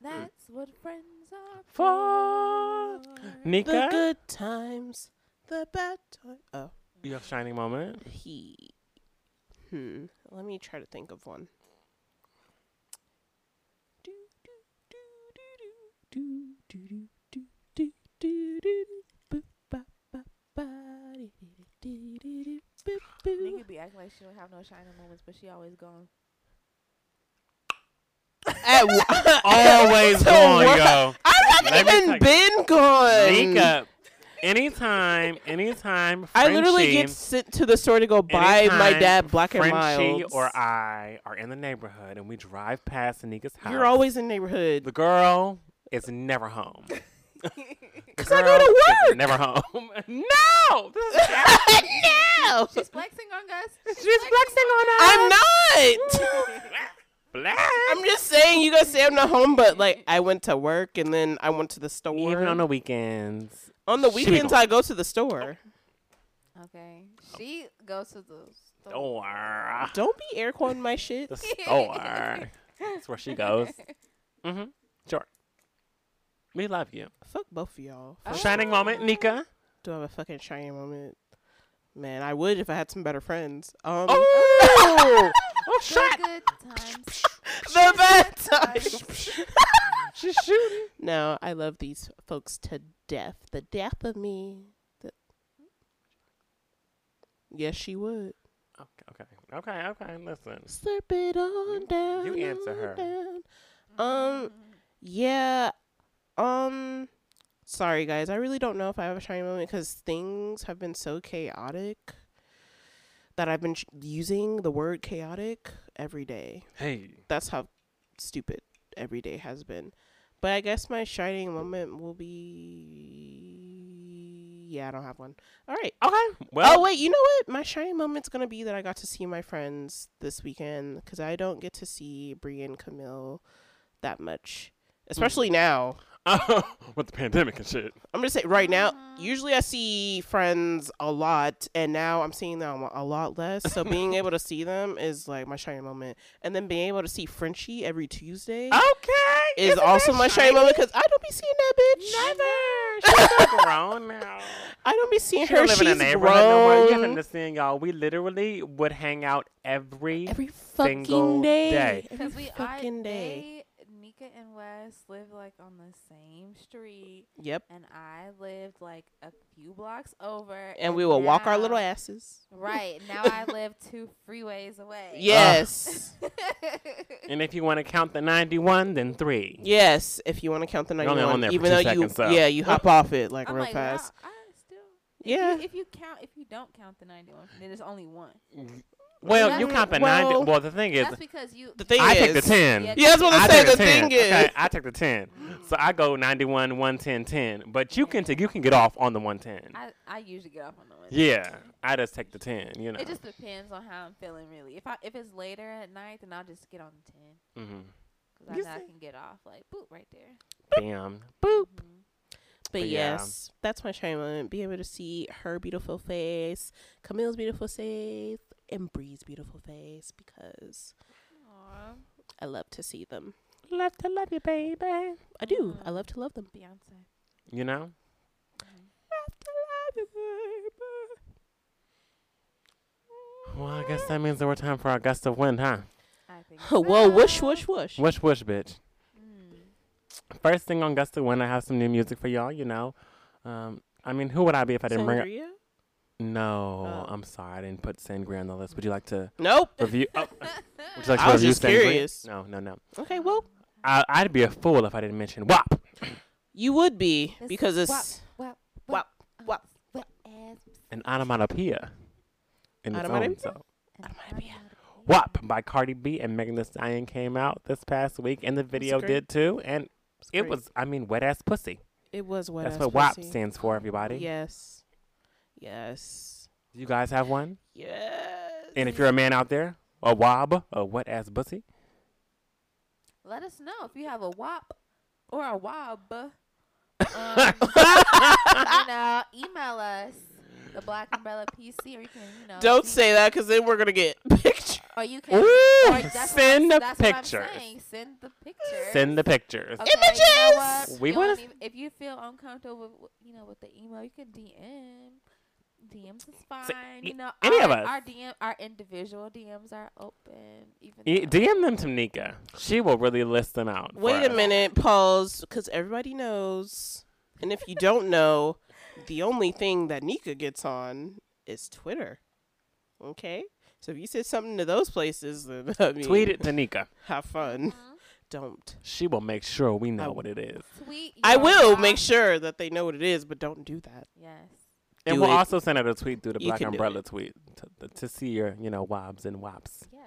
A: That's what friends are
B: For Nika?
C: The good times, the bad times. Oh,
B: your shining moment.
C: he. Hmm. Let me try to think of one. Do, do, do, do, do, do, do, do, do, do, do, boop, ba, ba, ba, dee, dee, dee, dee, dee, boop, boop.
A: Nika be acting like she don't have no shining moments, but she always gone.
C: At wa-
B: Always (laughs) gone,
C: what?
B: yo.
C: I haven't
B: me
C: even been gone.
B: Nika, anytime, anytime.
C: I literally get sent to the store to go buy my dad black and mild.
B: or I are in the neighborhood and we drive past Nika's house.
C: You're always in the neighborhood.
B: the girl is never home. (laughs) The
C: 'Cause I go
B: girl
C: to
B: is
C: work.
B: Never home. (laughs) no,
C: no,
A: She's flexing on us.
B: she's flexing on us.
C: I'm not.
B: Black.
C: I'm just saying. You guys say I'm not home, but like I went to work and then I went to the store.
B: Even on the weekends.
C: On the weekends. I go to the store.
A: Okay. She goes to the store.
B: Store.
C: Don't be air quoting my shit.
B: The (laughs) store. That's where she goes. Mm-hmm. Sure. We love you.
C: Fuck both of y'all.
A: Oh.
B: Shining moment, Nika.
C: Do I have a fucking shiny moment? Man, I would if I had some better friends. Um,
B: Oh, (laughs) oh,
A: The
B: shot.
A: good times.
C: the bad times. (laughs)
B: She's shooting.
C: No, I love these folks to death. The death of me. The... Yes, she would.
B: Okay, okay, okay, okay. Listen.
C: Slurp it on down.
B: You answer her.
C: down. Um, yeah. Um, sorry guys. I really don't know if I have a shiny moment because things have been so chaotic that I've been ch- using the word chaotic every day.
B: Hey.
C: That's how stupid every day has been. But I guess my shining moment will be. Yeah, I don't have one. All right.
B: Okay. Well.
C: oh wait, you know what? My shining moment's gonna be that I got to see my friends this weekend because I don't get to see Brie and Camille that much, hmm. especially now. (laughs)
B: with the pandemic and shit.
C: I'm gonna say right now.
A: Mhm.
C: Usually I see friends a lot, and now I'm seeing them a lot less. So (laughs) being able to see them is like my shining moment, and then being able to see Frenchie every Tuesday
B: Okay.
C: is
B: Isn't
C: also
B: that
C: my shining moment because I don't be seeing that bitch.
B: Never. (laughs) She's so grown now.
C: I don't be seeing
B: She
C: her.
B: don't live in
C: She's
B: a neighborhood no. You
C: grown.
B: haven't understand, y'all. We literally would hang out every.
C: every fucking
B: single
C: day.
B: day.
C: Every
A: we
C: fucking
A: I,
C: day.
A: They, and Wes live like on the same street,
C: Yep.
A: and I lived like a few blocks over.
C: And we will walk our little asses.
A: Right now, I (laughs) live two freeways away. (laughs)
C: Yes. (laughs)
B: And if you want to count the 91, then three.
C: yes. If you want to count the
B: You're only
C: 91,
B: on there for
C: even
B: two
C: though
B: seconds,
C: you,
B: so.
C: yeah, you hop off it like
A: I'm
C: real
A: like, wow,
C: fast.
A: I still.
C: Yeah.
A: If you, if you count, if you don't count the 91, then it's only one. Mm.
B: Well,
A: That's-
B: you count the
C: well-
B: 90. Well, the thing is,
A: That's because you.
C: The thing
B: I
C: is,
B: take the 10.
A: Yeah,
C: Yeah, that's what
B: I
C: I'm saying.
B: take
C: The
B: the 10.
C: thing is,
B: Okay, I take the 10. So I go 91, 110, 10. But you can take, you can get off on the 110.
A: I, I usually get off on the one.
B: Yeah, I just take the 10, you know.
A: It just depends on how I'm feeling, really. If I if it's later at night, then I'll just get on the ten
B: Mm-hmm.
A: because I
B: You
A: know I can get off like boop right there.
B: Bam. Boop.
A: Mhm.
C: But
B: But yeah.
C: yes, that's my shame moment. Be able to see her beautiful face, Camille's beautiful face, and Bree's beautiful face because
A: Aw,
C: I love to see them.
B: Love to love you, baby.
C: I do. I
A: Mm.
C: love to love them.
A: Beyonce.
B: You know?
C: Love to love you, baby.
B: Well, I guess that means that we're time for our gust of wind, huh?
A: I think. (laughs)
C: Whoa, whoosh, whoosh, whoosh.
B: Whoosh, whoosh, bitch.
A: Mm.
B: First thing on gust of wind, I have some new music for y'all, you know. Um, I mean, who would I be if I didn't bring it?
C: Sangria?
B: No,
C: Oh.
B: I'm sorry. I didn't put Sangria on the list. Would you like to
C: Nope.
B: review? Oh, (laughs) would you like to
C: I was
B: review
C: just
B: Sangria?
C: curious.
B: No, no, no.
C: Okay, well,
B: I, I'd be a fool if I didn't mention WAP.
C: you would be
A: It's
C: because it's
A: wap,
C: wap, wap.
A: WAP. Um, ass
B: An onomatopoeia. In its own
C: Onomatopoeia?
B: self.
C: Onomatopoeia.
B: WAP by Cardi B and Megan Thee Stallion came out this past week, and the video did too. And it was, I mean, wet ass pussy.
C: It was wet.
B: That's
C: ass
B: what WAP stands for, everybody.
C: Yes. Yes.
B: Do you guys have one?
C: Yes.
B: And if you're a man out there, a wob, a wet ass bussy.
A: Let us know if you have a wop or a wob, (laughs) um, you know, email us the Black Umbrella PC, or you can, you know,
C: Don't
A: see-
C: say that because then we're gonna get (laughs) pictures.
A: or you can,
B: Ooh,
A: or that's
B: send
A: what I'm,
B: the
A: what I'm
B: pictures.
A: saying. Send the pictures.
B: Send the pictures.
A: Okay, You know
C: Images!
B: We wanna-
A: if you feel uncomfortable with you know with the email, you can DM. DMs is fine.
B: e-
A: you know,
B: any
A: our,
B: of us.
A: Our DM, our individual DMs are open. Even
B: E- DM them to Nika. She will really list them out.
C: Wait a
B: us.
C: minute, pause, because everybody knows. And if you don't know, the only thing that Nika gets on is Twitter. Okay? So if you said something to those places, then (laughs) I mean,
B: Tweet it to Nika.
C: Have fun.
A: Mhm.
C: Don't.
B: She will make sure we know
C: I-
B: what it is.
A: Tweet.
C: I will
A: vibe.
C: make sure that they know what it is, but don't do that.
A: Yes.
B: And
C: Do
B: we'll
C: it.
B: also send out a tweet through the
C: You
B: Black Umbrella tweet to, to see your, you know, wobs and wops.
A: Yeah.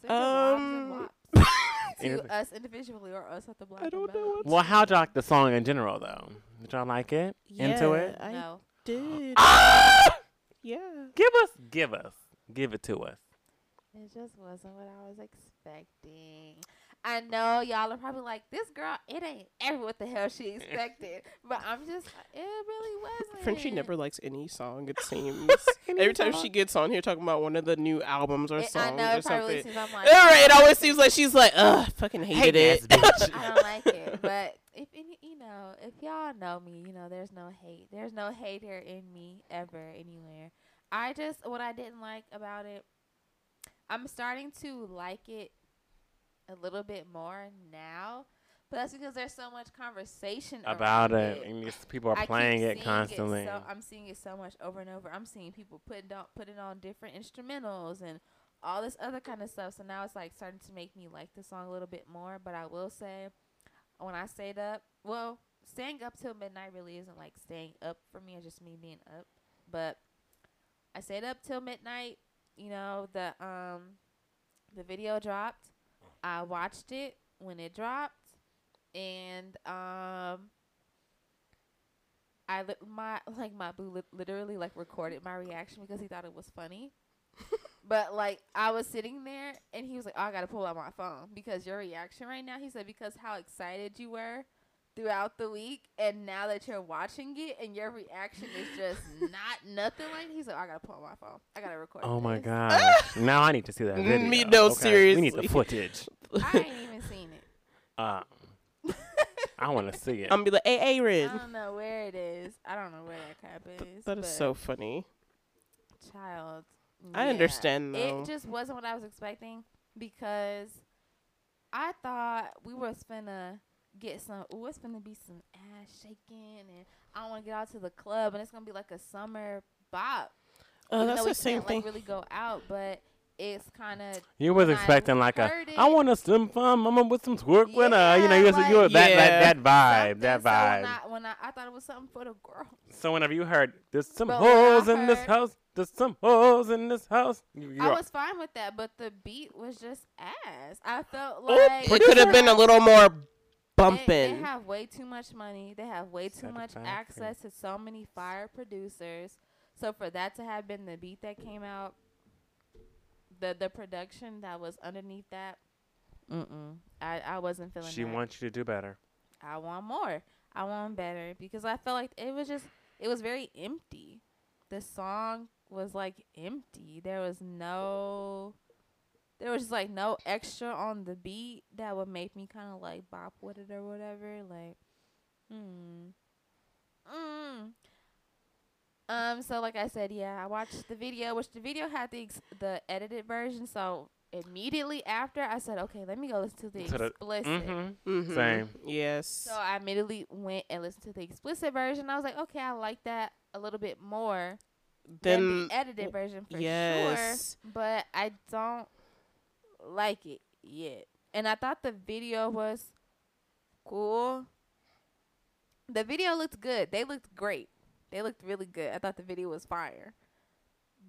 A: Send your wobs and
C: Um,
A: wops
B: Anything- (laughs)
A: to us individually or us at the Black
C: I don't know
A: Umbrella.
C: what's-
B: Well, how'd y'all like the song in general, though? Did y'all like it? Into
C: Yeah,
B: it?
C: I
A: no.
C: did.
B: Ah!
C: yeah.
B: Give us, give us, give it to us.
A: It just wasn't what I was expecting. I know y'all are probably like, this girl, it ain't ever what the hell she expected. (laughs) but I'm just, it really wasn't.
C: Frenchie never likes any song, it (laughs) seems. Every time
B: song?
C: she gets on here talking about one of the new albums or
A: It,
C: songs
A: I know
C: or
A: it
C: something.
A: seems I'm like,
C: All right, it
A: "Oh,
C: always seems like she's like, ugh, fucking hated
B: Hate
C: it.
B: ass bitch.
A: I don't like it. But if any, you know, if y'all know me, you know, there's no hate. There's no hate here in me ever anywhere. I just what I didn't like about it. I'm starting to like it a little bit more now, but that's because there's so much conversation
B: About
A: around
B: it, and people are
A: I
B: playing it constantly.
A: so, I'm seeing it so much over and over. I'm seeing people putting on putting on different instrumentals and all this other kind of stuff. So now it's like starting to make me like the song a little bit more. But I will say, when I stayed up, well, staying up till midnight really isn't like staying up for me. It's just me being up. But I stayed up till midnight. You know the um the video dropped. I watched it when it dropped, and um I li- my (laughs) like my boo li- literally like recorded my reaction because he thought it was funny. (laughs) but like I was sitting there and he was like, "Oh, I gotta pull out my phone because your reaction right now." He said because how excited you were throughout the week, and now that you're watching it and your reaction is just (laughs) not nothing like. He's like, "I gotta pull out my phone. I gotta record."
B: Oh my
A: this."
B: god! (laughs) now I need to see that
C: Mm,
B: video.
C: me- no,
B: okay? We need the footage. (laughs)
A: I ain't even seen it.
B: Um, I want to see it.
C: I'm gonna be like, hey,
A: I don't know where it is. I don't know where that cap is.
C: That is
A: but-
C: so funny.
A: child.
C: I understand, though.
A: It just wasn't what I was expecting because I thought we was finna get some. Ooh, it's gonna be some ass shaking, and I want to get out to the club, and it's gonna be like a summer bop.
C: Oh,
A: even
C: that's the
A: we
C: same
A: can't,
C: thing.
A: Like really go out, but it's kind of
B: You was
A: when I
B: expecting like a,
A: heard
B: I
A: it-
B: want to some fun, mama with some twerk with her. You know, you,
A: Yeah,
B: you
A: like-
B: that,
C: Yeah.
B: that that vibe, that
A: So
B: vibe.
A: when I, when I, I thought it was something for the girl.
B: So whenever you heard there's some
A: But when
B: hoes in this house, there's some hoes in this house. You, you
A: I
B: are-
A: was fine with that, but the beat was just ass. I felt
C: Oop,
A: like
C: it could have been a little more
A: They,
C: bumping.
A: they have way too much money. They have way too much access to so many fire producers. So for that to have been the beat that came out, the the production that was underneath that, mm mm, I I wasn't feeling.
B: she
A: that.
B: wants you to do better.
A: I want more. I want better because I felt like it was just it was very empty. The song was like empty. There was no there was just like no extra on the beat that would make me kind of like bop with it or whatever. Like, hmm. Mm. Um. So, like I said, yeah, I watched the video, which the video had the ex- the edited version. So immediately after, I said, okay, let me go listen to the
B: To the-
A: explicit.
B: Mm-hmm.
C: Mhm.
B: Same.
C: Yes.
A: So I immediately went and listened to the explicit version. I was like, okay, I like that a little bit more than the edited version for
C: yes.
A: sure. But I don't like it yet. And I thought the video was cool. The video looked good. They looked great. They looked really good. I thought the video was fire.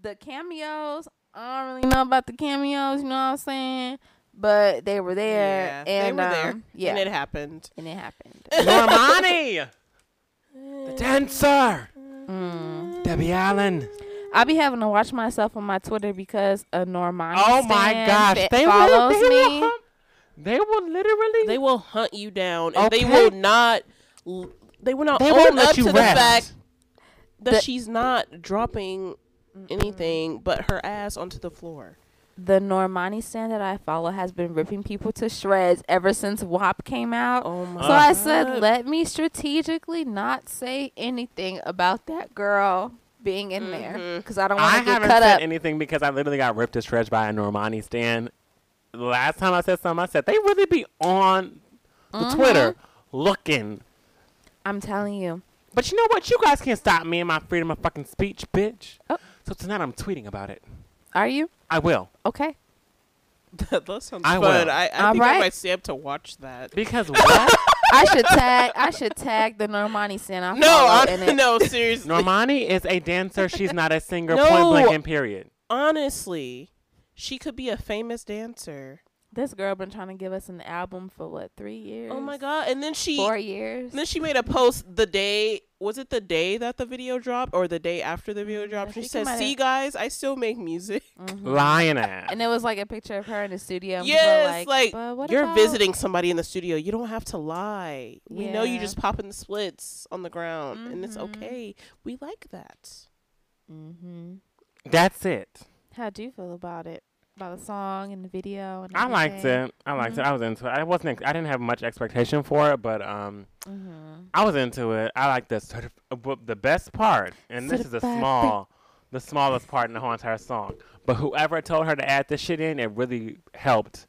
A: The cameos, I don't really know about the cameos, you know what I'm saying? But they were there.
C: Yeah,
A: and
C: they were there.
A: um, Yeah.
C: And it happened.
A: and it happened. (laughs)
B: Normani, (laughs) the dancer,
A: Mm.
B: Debbie Allen.
A: I be having to watch myself on my Twitter because a Normani
B: Oh my gosh, they
A: follows
B: will, they
A: me.
B: Will, They will literally.
C: They will hunt you down, and they will not. They will not
B: They
C: own
B: won't
C: up to
B: rest.
C: the fact that
A: The-
C: she's not dropping anything but her ass onto the floor.
A: The Normani stand that I follow has been ripping people to shreds ever since WAP came out.
C: Oh my
A: So I said, let me strategically not say anything about that girl being in there because I don't want to get
B: haven't
A: cut
B: said
A: up.
B: anything because I literally got ripped to shreds by a Normani stand. Last time I said something, I said they really be on the
A: Mhm.
B: Twitter looking.
A: I'm telling you.
B: But you know what? You guys can't stop me in my freedom of fucking speech, bitch.
A: Oh.
B: So tonight I'm tweeting about it.
A: Are you
B: I will
A: okay? (laughs)
C: that sounds
B: I
C: fun.
B: will.
C: I, I
A: All
C: think I
A: right.
C: might stay up to watch that.
B: because (laughs) what?
A: I should tag. I should tag the Normani stand. I
C: No,
A: follow
C: I, (laughs) no, seriously.
B: Normani is a dancer. She's not a singer.
C: No.
B: Point blank and period.
C: Honestly, she could be a famous dancer.
A: This girl been trying to give us an album for what three years?
C: Oh my god! And then she,
A: four years.
C: then she made a post the day. Was it the day that the video dropped, or the day after the video
A: Mm,
C: dropped?
A: I
C: She
A: think it
C: said, "See,
A: have-
C: guys, I still make music."
A: Mhm.
B: Lying ass.
A: And it was like a picture of her in the studio.
C: Yes,
A: like,
C: like,
A: "But what
C: You're
A: about-"
C: visiting somebody in the studio. You don't have to lie. We know you
A: Yeah.
C: just popping the splits on the ground, and it's
A: Mhm.
C: okay. We like that.
A: Mm-hmm.
B: That's it.
A: How do you feel about it? About the song and the video and
B: I liked it. I liked
A: Mhm.
B: it. I was into it. I wasn't. I didn't have much expectation for it, but um,
A: Mhm.
B: I was into it. I like the sort of the best part, and this is the small, the smallest part in the whole entire song. But whoever told her to add this shit in, it really helped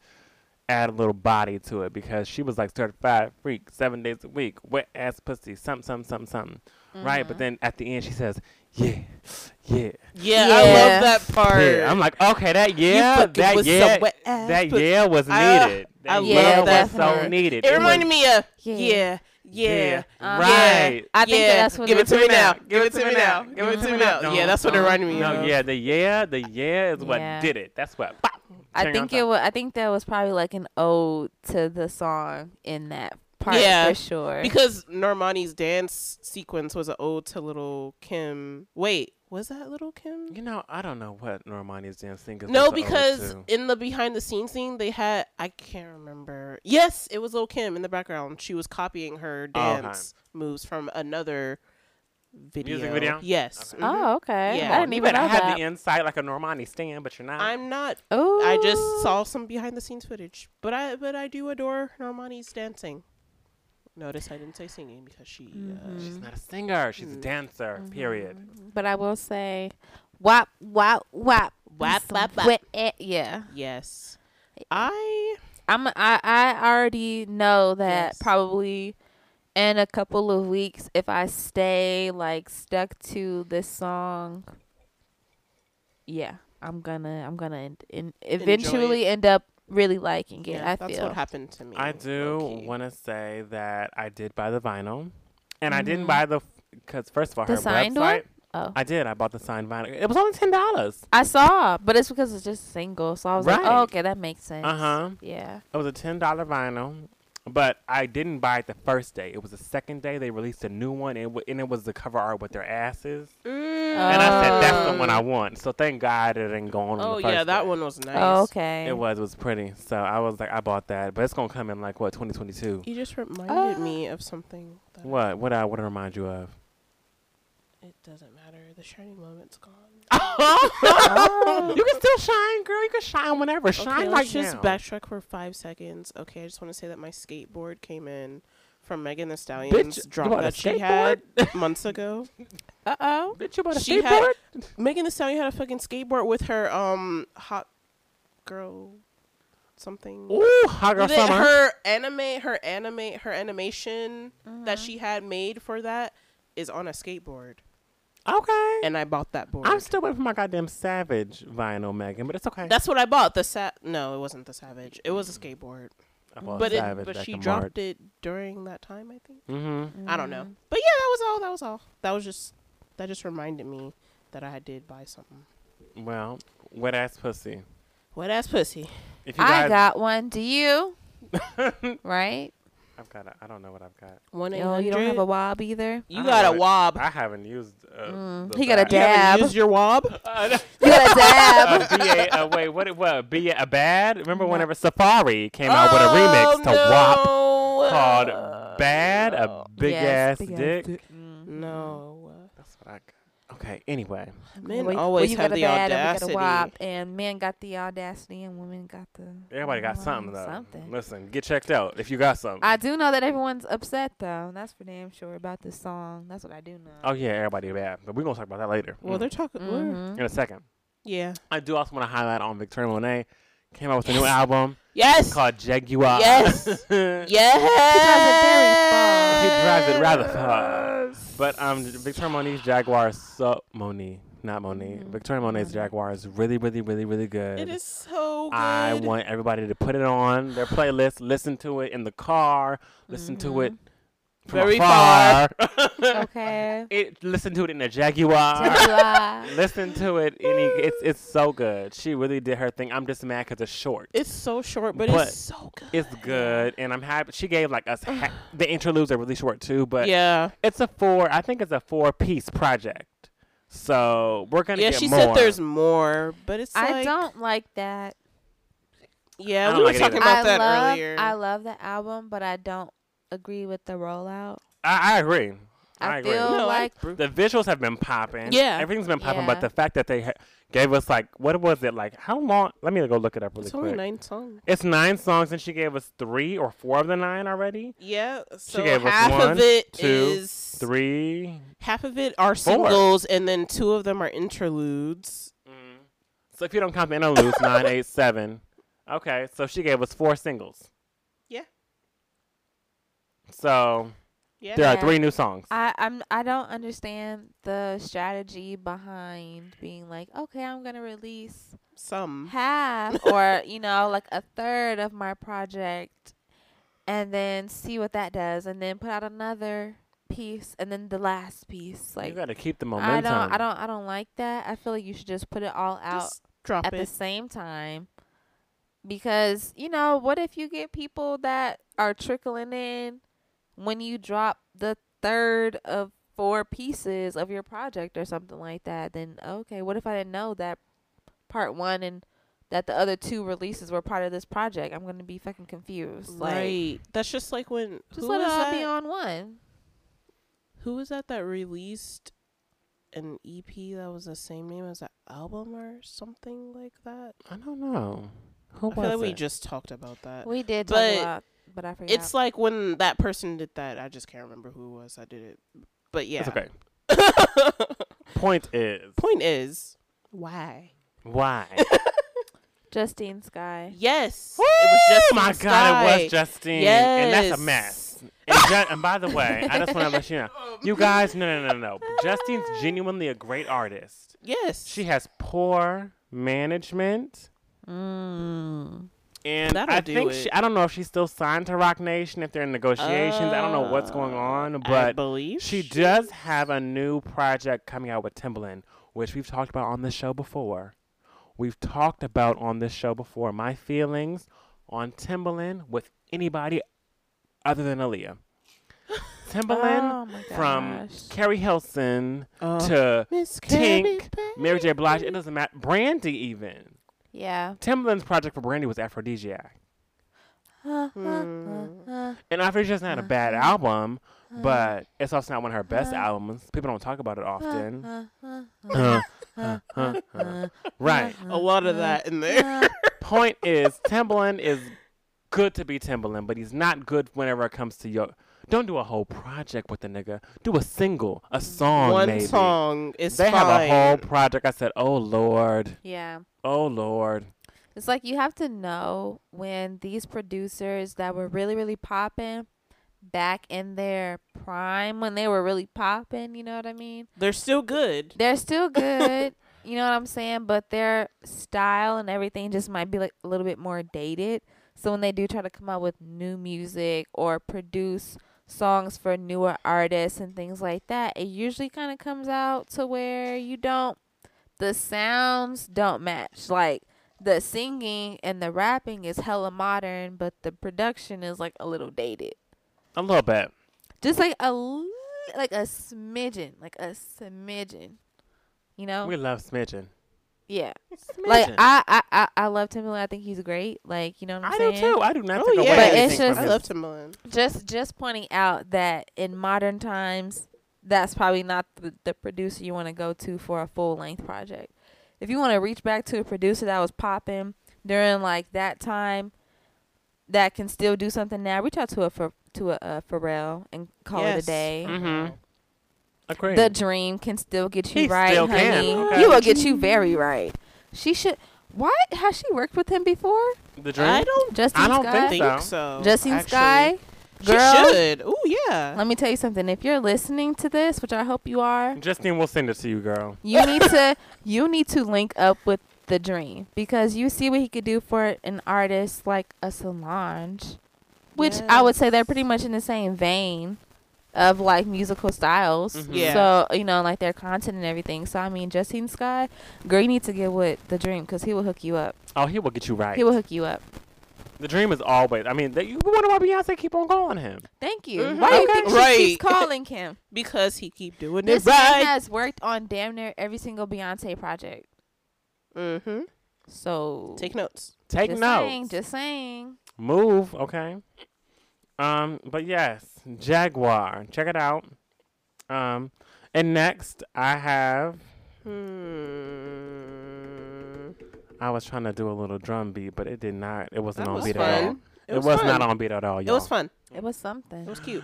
B: add a little body to it because she was like certified freak, seven days a week, wet ass pussy, something, something, something, something. Right? But
A: Mhm.
B: then at the end, she says, "Yeah, yeah,
C: Yeah, I love that part.
B: yeah." I'm like, okay, that yeah, that yeah,
C: some wet ass
B: that yeah was needed.
C: I
B: That
C: love
B: yeah
A: that
B: was so needed.
C: It
B: was-
C: reminded me of
A: Yeah.
C: yeah, yeah,
A: Uh-huh.
B: right.
A: I think
C: yeah.
A: that that's what
C: Give
A: it
C: it to me
B: was.
C: now.
B: Give
C: Give it to me now. Give it to me now. Yeah, that's what it reminded me
B: No,
C: of.
B: yeah, the yeah, the yeah is what
A: Yeah.
B: did it. That's what. Bop,
A: I think it was. I think that was probably like an ode to the song in that part
C: Yeah,
A: for sure.
C: Because Normani's dance sequence was an ode to Lil' Kim. Wait, was that Lil' Kim?
B: You know, I don't know what Normani's dancing is.
C: No,
B: supposed to
C: because in the behind the scenes scene they had I can't remember. Yes, it was Lil' Kim in the background. She was copying her
B: Oh, okay.
C: dance moves from another video.
B: Music video?
C: Yes.
B: Okay.
C: mhm.
A: oh, okay.
C: Yeah.
A: I didn't
B: You
A: even
B: better
A: know
B: have
A: that.
B: the insight like a Normani stand, but you're not.
C: I'm not
A: Oh,
C: I just saw some behind the scenes footage. But I but I do adore Normani's dancing. Notice I didn't say singing because she uh,
B: She's
A: Mhm.
B: not a singer. She's a
C: Mm.
B: dancer. Period.
A: Mhm. But I will say, wop, wop, wop,
C: Wap,
A: some
C: wap, wap.
A: yeah.
C: yes. I
A: I'm. I. I already know that
C: Yes.
A: probably in a couple of weeks, if I stay like stuck to this song, yeah, I'm gonna. I'm gonna en- en- eventually end up really liking it.
C: yeah,
A: I
C: that's
A: feel.
C: what happened to me.
B: I do want to say that I did buy the vinyl, and I didn't
A: Mhm.
B: buy the because first of all,
A: The
B: her
A: signed
B: website.
A: one? Oh,
B: I did. I bought the signed vinyl. It was only ten dollars.
A: I saw, but it's because it's just single. So I was like, oh, okay, that makes sense.
B: Uh huh.
A: Yeah.
B: It was a ten dollar vinyl, but I didn't buy it the first day. It was the second day they released a new one, and it, w- and it was the cover art with their asses.
C: Mm.
B: And I said that's the one I want. So thank God it didn't go on.
C: Oh
B: the first
C: yeah, that
B: day.
C: one was nice.
A: Oh, okay.
B: It was. It was pretty. So I was like, I bought that, but it's gonna come in like what 2022.
C: You just reminded
A: Uh,
C: me of something. That
B: What? What? I what? I remind you of?
C: It doesn't matter. The shining moment's gone.
A: Oh.
B: you can still shine, girl. You can shine whenever. Shine
C: okay,
B: right
C: let's just
B: now.
C: backtrack for five seconds. Okay, I just want to say that my skateboard came in from Megan Thee Stallion's
B: you
C: drop that she had (laughs) months ago.
A: Uh oh.
B: Bitch, you bought a
C: She
B: skateboard?
C: had- Megan Thee Stallion had a fucking skateboard with her um hot girl something.
B: Ooh, hot girl summer.
C: her anime, her anime, her animation that
A: Mhm.
C: she had made for that is on a skateboard,
B: okay.
C: and I bought that board.
B: I'm still waiting for my goddamn Savage vinyl, Megan, but it's okay.
C: That's what I bought. The sa- no, it wasn't the Savage. It was a skateboard,
B: I bought
C: but it,
B: Savage
C: but
B: back
C: she
B: in
C: dropped it during that time. I think.
B: Mm-hmm.
C: I don't know. But yeah, that was all. That was all. That was just that just reminded me that I did buy something.
B: Well, wet ass pussy.
C: Wet ass pussy.
B: If you
A: I got one. Do you? (laughs) right?
B: I've got. A, I don't know what I've got.
C: One eight
A: Yo, you don't have a wob either.
C: You got a wob.
B: I haven't used. Uh,
A: Mm,
B: the
A: he got a
B: back.
C: You haven't used your wob. (laughs)
B: Uh,
A: You got a (laughs) dab.
B: uh, B-A, uh, wait, what? What? Be a bad? Remember
A: No.
B: whenever Safari came out with a remix to WAP
C: no.
B: called "Bad," a big
A: Yes,
B: ass
A: big ass
B: dick.
A: dick. Mm.
C: No.
B: That's what I got. Okay. Anyway,
C: Men
A: Well,
C: always
A: you
C: have
A: got a
C: the
A: bad
C: audacity.
A: And, we got a wop, and men got the audacity, and women got the.
B: everybody got something though.
A: Something.
B: Listen, get checked out if you got something.
A: I do know that everyone's upset though. That's for damn sure about this song. That's what I do know.
B: oh yeah, everybody bad, but we're gonna talk about that later.
C: Well,
B: Mm.
C: they're talking. we're-
A: Mhm.
B: in a second.
C: Yeah.
B: I do also want to highlight on Victoria Monet came out with a new album
C: Yes.
B: called Jaguar.
C: Yes. (laughs)
A: Yes.
B: He drives it very far. He drives it rather far. But um, Victoria Monet's Jaguar is so Monet, not Monet.
A: Mhm.
B: Victoria Monet's Jaguar is really, really, really, really good.
C: It is so good.
B: I want everybody to put it on their playlist, listen to it in the car, listen to it from
C: Very
B: afar. (laughs)
A: Okay.
B: it, listen to it in a Jaguar.
A: Jaguar. (laughs)
B: listen to it. Any, it's it's so good. She really did her thing. I'm just mad because it's short.
C: It's so short, but,
B: But
C: it's so good.
B: It's good, and I'm happy. She gave like us ha- the interludes are really short too, but
C: yeah.
B: it's a four. I think it's a four piece project. So we're gonna
C: Yeah,
B: get
C: she
B: more.
C: said there's more, but it's
A: I
C: like
A: don't like that.
C: Yeah, we were
B: like it
C: talking
B: either.
C: about
A: I
C: that
A: love,
C: earlier.
A: I love the album, but I don't agree with the rollout.
B: I, I agree. I,
A: I
B: agree.
A: feel
C: No, I
A: like
B: the visuals have been popping.
C: Yeah.
B: everything's been popping.
A: Yeah.
B: But the fact that they ha- gave us like what was it like? How long? Let me go look it up really
C: it's
B: quick.
C: only nine songs.
B: It's nine songs, and she gave us three or four of the nine already.
C: Yeah, so
B: gave us
C: half
B: one,
C: of it
B: two,
C: is
B: Three.
C: half of it are
B: Four.
C: singles, and then two of them are interludes.
B: Mm. So if you don't count the interludes, nine, eight, seven. Okay, so she gave us four singles.
C: Yeah.
B: So
C: Yeah,
B: there are three new songs.
A: I I'm I don't understand the strategy behind being like, okay, I'm gonna release
C: some.
A: half (laughs) or you know like a third of my project, and then see what that does, and then put out another piece, and then the last piece. Like you
B: got to keep the momentum
A: I
B: momentum.
A: don't I don't I don't like that. I feel like you should just put it all out
C: Just drop
A: at the same time because you know what if you get people that are trickling in when you drop the third of four pieces of your project or something like that then okay what if i didn't know that part one and that the other two releases were part of this project i'm gonna be fucking confused like
C: right. That's just like when
A: just
C: who
A: let it
C: was
A: all
C: that?
A: be on one
C: Who was that that released an EP that was the same name as the album or something like that?
B: I don't know. Who
C: I feel
B: was
C: like we just talked about that.
A: we did
C: but
A: talk about but i forgot
C: It's like when that person did that. I just can't remember who it was. I did it, but yeah.
B: It's okay. (laughs) Point is,
C: Point is, why?
B: why? (laughs)
A: Justine Skye
C: Yes, it was just
B: oh my God, it was Justine, Yes. and that's a mess. (laughs) And, Ju- and by the way, I just want to let you know, you guys, no, no, no, no. Justine's genuinely a great artist.
C: Yes,
B: She has poor management.
A: mm.
B: And
C: That'll
B: I think she, I don't know if she's still signed to Roc Nation, if they're in negotiations. I don't know what's going on,
C: I
B: but
C: believe
B: she does have a new project coming out with Timbaland, which we've talked about on this show before. We've talked about on this show before my feelings on Timbaland with anybody other than Aaliyah. (laughs) Timbaland
A: oh
B: from. Keri Hilson
C: Uh,
B: to
C: Miss
B: Tink, Mary J. Blige. It doesn't matter. Brandy even.
A: Yeah
B: Timbaland's project for Brandy was Aphrodisiac.
C: Mm.
B: And Aphrodisiac's not a bad
A: Uh-huh.
B: album, but it's also not one of her best albums. People don't talk about it often. Uh, uh, uh, uh. Right.
C: A lot of that in there.
B: Point is, Timbaland is good to be Timbaland, but he's not good whenever it comes to your. Don't do a whole project with the nigga. Do a single, a song,
C: One
B: maybe.
C: song is
B: They
C: fine.
B: have a whole project. I said, oh lord,
A: yeah
B: oh lord.
A: It's like you have to know when these producers that were really, really popping back in their prime, when they were really popping, you know what I mean?
C: They're still good.
A: They're still good, (laughs) you know what I'm saying? But their style and everything just might be like a little bit more dated. So when they do try to come out with new music or produce songs for newer artists and things like that, it usually kind of comes out to where you don't, the sounds don't match. Like, the singing and the rapping is hella modern, but the production is like a little dated.
B: A little bit.
A: Just like a like a smidgen, like a smidgen. You know?
B: We love smidgen.
A: Yeah. Like I, I, I, I love Timbaland. I think he's great. Like you know what I'm
B: I
A: saying?
B: do too. I do not
C: Oh,
B: take
C: yeah.
A: But it's just-
C: I
B: him.
C: love Timbaland.
A: Just just pointing out that in modern times, that's probably not the, the producer you want to go to for a full length project. If you want to reach back to a producer that was popping during like that time, that can still do something now, reach out to a for, to a, a Pharrell and call it a day.
B: Mm-hmm. Agreed.
A: The dream can still get you
B: He
A: right,
B: still
A: honey.
B: can, okay.
A: You will get you very right. She should. Why has she worked with him before?
B: the dream.
C: I don't
A: Justine
B: I don't
A: Sky.
B: think
C: think
B: so.
C: so.
A: Justine
C: actually.
A: Sky.
C: She should. Oh yeah.
A: let me tell you something. If you're listening to this, which I hope you are,
B: Justine will send it to you, girl.
A: you need to (laughs) you need to link up with the dream because you see what he could do for an artist like a Solange, which I would say they're pretty much in the same vein of like musical styles.
B: Mhm.
C: Yeah.
A: So you know, like their content and everything. So I mean, Justine Skye, girl, you need to get with the dream because he will hook you up.
B: Oh, he will get you right.
A: He will hook you up.
B: The dream is always. I mean, that you wonder why Beyonce keep on calling him.
A: Thank you.
C: Mhm.
A: Why do you
B: Okay.
A: think she
C: Right.
A: keeps calling him? (laughs)
C: because he keep doing
A: This
C: it
A: man
C: right.
A: has worked on damn near every single Beyonce project.
C: mm-hmm.
A: So
C: Take notes.
B: Take
A: just
B: notes.
A: Saying, just saying.
B: Move, okay. Um, but yes, Jaguar. Check it out. Um, and next I have.
C: Hmm.
B: I was trying to do a little drum beat, but it did not. It wasn't
C: That
B: on
C: was
B: beat at all.
C: fun.
B: It, was,
C: fun.
B: not on beat at all,
C: It
B: y'all.
C: was fun.
A: It was something.
C: It was cute.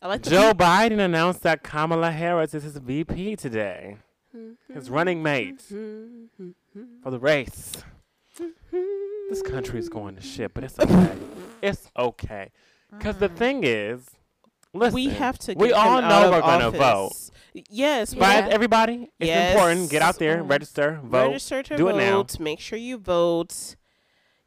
C: I like the
B: Joe Biden announced that Kamala Harris is his VP today, his running mate for the race. This country is going to shit, but it's (laughs) okay. it's okay. Because the thing is, listen,
C: we have to.
B: We all know we're gonna
C: vote. Yes,
A: Yeah.
B: But
C: but
B: everybody, it's
C: Yes.
B: important. Get out there,
A: Mm.
B: register, vote.
C: register to
B: Do it now.
C: vote. Make sure you vote.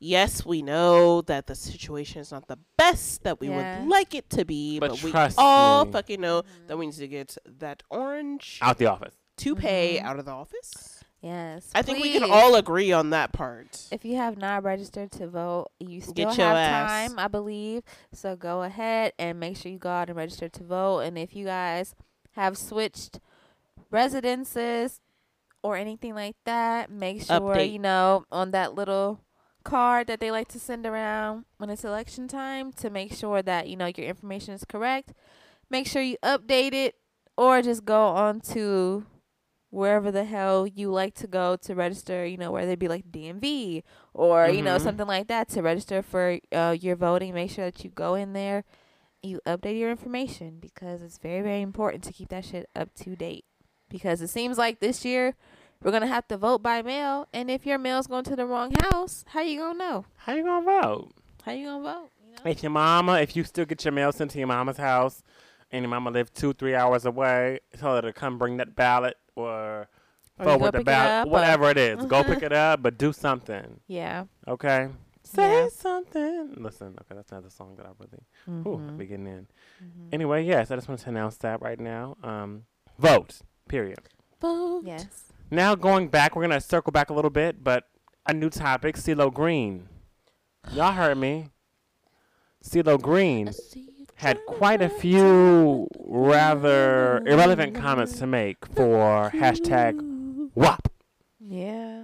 C: Yes, we know that the situation is not the best that we
A: Yeah.
C: would like it to be,
B: But
C: but, we all
B: me.
C: fucking know that we need to get that orange
B: Out the office.
C: toupee
A: Mhm.
C: out of the office.
A: Yes.
C: I think we
A: please.
C: can all agree on that part.
A: If you have not registered to vote, you still
C: Get
A: have
C: ass.
A: time, I believe. So go ahead and make sure you go out and register to vote. And if you guys have switched residences or anything like that, make sure
C: Update.
A: you know on that little card that they like to send around when it's election time to make sure that you know your information is correct. Make sure you update it or just go on to wherever the hell you like to go to register, you know, whether it be like DMV or, you know,
B: Mhm.
A: something like that to register for uh, your voting. Make sure that you go in there, you update your information because it's very, very important to keep that shit up to date. Because it seems like this year we're going to have to vote by mail. And if your mail's going to the wrong house, how you going to know?
B: How you gonna vote?
A: How you going to vote? You know?
B: If your mama, if you still get your mail sent to your mama's house, and your mama live two, three hours away, tell her to come bring that ballot or
A: Or you
B: forward the
A: pick
B: ballot, whatever it is. Go pick it (laughs) up, but do something.
A: Yeah.
B: Okay. Say
A: Yeah.
B: something. Listen, okay, that's not the song that I really ooh,
A: Mhm.
B: be getting in.
A: Mhm.
B: Anyway, yes, I just want to announce that right now. Um, vote. Period.
C: Vote.
A: Yes.
B: Now going back, we're gonna circle back a little bit, but a new topic: CeeLo Green. Y'all heard me. CeeLo Green had quite a few rather irrelevant comments to make for hashtag WAP.
A: Yeah.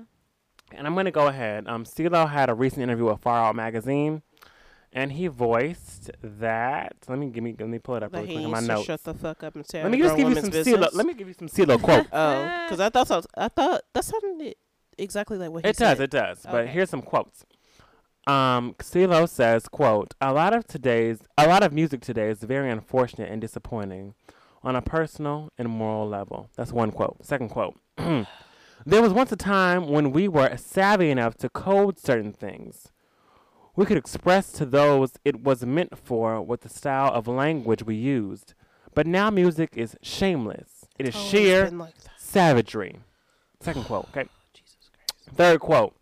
B: And I'm going to go ahead. Um, CeeLo had a recent interview with Far Out Magazine, and he voiced that. Let me give me let me pull it up really quick in my notes.
C: shut the fuck up and say
B: Let me just give you some CeeLo. Let me give you some CeeLo quote. (laughs)
C: Oh, because I thought so, I thought that sounded exactly like what he
B: It
C: said.
B: It does, it does. But
C: Okay.
B: here's some quotes. Um, CeeLo says, "quote A lot of today's, a lot of music today is very unfortunate and disappointing, on a personal and moral level." That's one quote. Second quote: (clears throat) There was once a time when we were savvy enough to code certain things. We could express to those it was meant for with the style of language we used. But now music is shameless. It is sheer
C: like
B: savagery. Second quote. Okay.
C: Jesus Christ.
B: Third quote.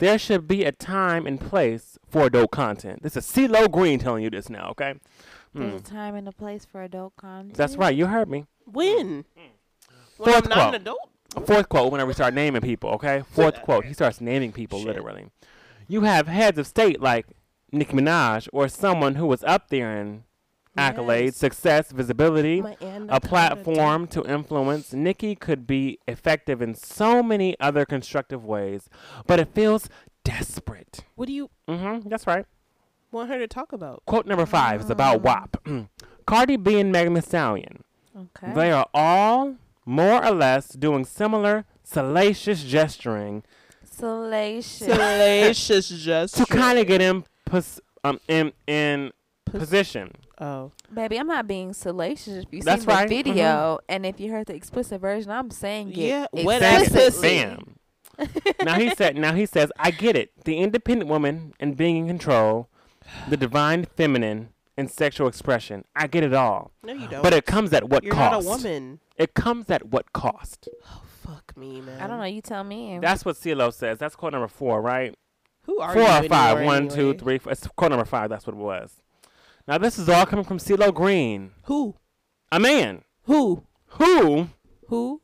B: There should be a time and place for adult content. This is CeeLo Green telling you this now, okay?
A: There's
B: Hmm.
A: a time and a place for adult content.
B: That's right. You heard me.
C: When? When
B: Fourth
C: I'm not
B: quote.
C: an adult?
B: Fourth quote, whenever we start naming people, okay? Fourth quote. He starts naming people
C: Shit.
B: literally. You have heads of state like Nicki Minaj or someone who was up there and accolades,
C: Yes.
B: success, visibility, a platform to influence, Nicki could be effective in so many other constructive ways, but it feels desperate.
C: What do you
B: Mm-hmm. That's right.
C: want her to talk about?
B: Quote number five is about
A: Mm.
B: WAP. (clears throat) Cardi B and Megan Thee Stallion.
A: Okay.
B: They are all more or less doing similar salacious gesturing
A: Salacious.
C: Salacious gesture. (laughs)
B: to kind of get in pos- um in in
C: Pos-
B: position.
C: Oh,
A: Baby, I'm not being salacious. If you
B: That's
A: seen the
B: right. Mm-hmm.
A: video and if you heard the explicit version, I'm saying it
C: Yeah, wet
B: Said
C: ass
B: it. Bam. now he said. Now he says, "I get it. The independent woman and being in control, the divine feminine and sexual expression. I get it all.
C: no, you don't.
B: But it comes at what
C: You're
B: cost?
C: not a woman.
B: It comes at what cost?
C: Oh, fuck me, man.
A: I don't know. You tell me.
B: That's what CeeLo says. That's quote number four, right?
C: Who are
B: four
C: you
B: or five.
C: anymore
B: One, two, three, four. It's quote number five. That's what it was. Now this is all coming from CeeLo Green,
C: Who?
B: a man
C: Who?
B: who
C: Who?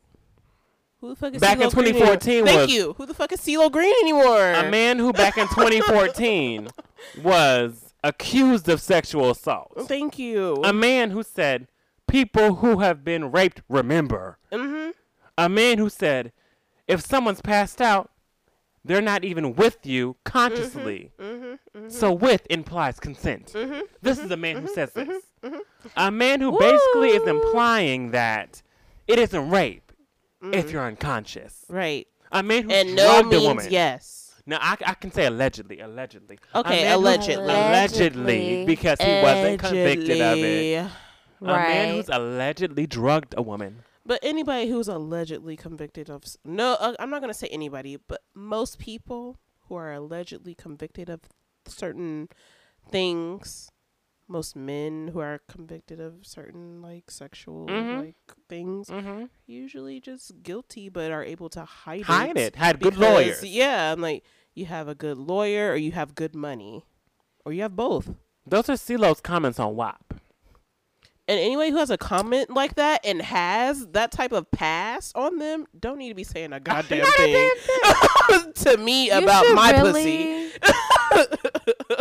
C: Who the fuck is
B: Back in
C: CeeLo Green
B: 2014
C: anymore? Thank you. Who the fuck is CeeLo Green anymore?
B: a man who back in 2014 (laughs) was accused of sexual assault.
C: Thank you.
B: A man who said, "People who have been raped remember."
C: mm-hmm.
B: A man who said, "If someone's passed out, they're not even with you mm-hmm. consciously."
C: Mm-hmm. mm-hmm.
B: So with implies consent.
C: Mm-hmm.
B: This is a man who mm-hmm. says this. A man who basically is implying that it isn't rape if you're unconscious.
C: Right.
B: A man who
C: And no
B: drugged a
C: means
B: woman.
C: yes.
B: Now I, I can say allegedly, allegedly.
C: Okay,
B: man who-
C: allegedly.
B: allegedly,
A: Allegedly.
B: because he wasn't convicted of it.
C: Allegedly.
B: A man who's allegedly drugged a woman.
C: But anybody who's allegedly convicted of no, uh, I'm not gonna say anybody, but most people who are allegedly convicted of certain things, most men who are convicted of certain like sexual
B: Mhm.
C: like things,
B: Mm-hmm.
C: usually just guilty, but are able to hide,
B: Hide
C: it.
B: it. Had good lawyers.
C: Yeah, I'm like you have a good lawyer, or you have good money, or you have both.
B: Those are CeeLo's comments on WAP.
C: And anybody who has a comment like that and has that type of pass on them don't need to be saying a goddamn
B: Not a
C: thing (laughs) to me
A: You
C: about my
A: really,
C: pussy.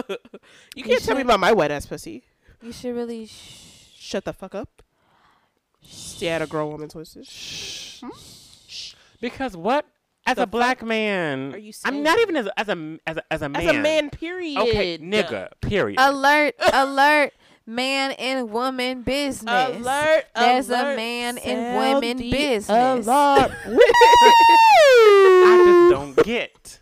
C: (laughs) you can't tell me about my wet ass pussy.
A: You should really. Sh-
C: Shut the fuck up. Stay out of grown woman's voices. Hmm?
B: Shh. Because what? As
C: The
B: a black man,
C: are you
B: I'm not even as a, as a as a as a man.
C: As a man, period.
B: Okay, nigga. Period.
A: alert! (laughs) alert! Man and woman business.
C: Alert!
A: There's a
C: alert,
A: man in
C: sound
A: women
C: the
A: business.
C: alarm. (laughs)
B: I just don't get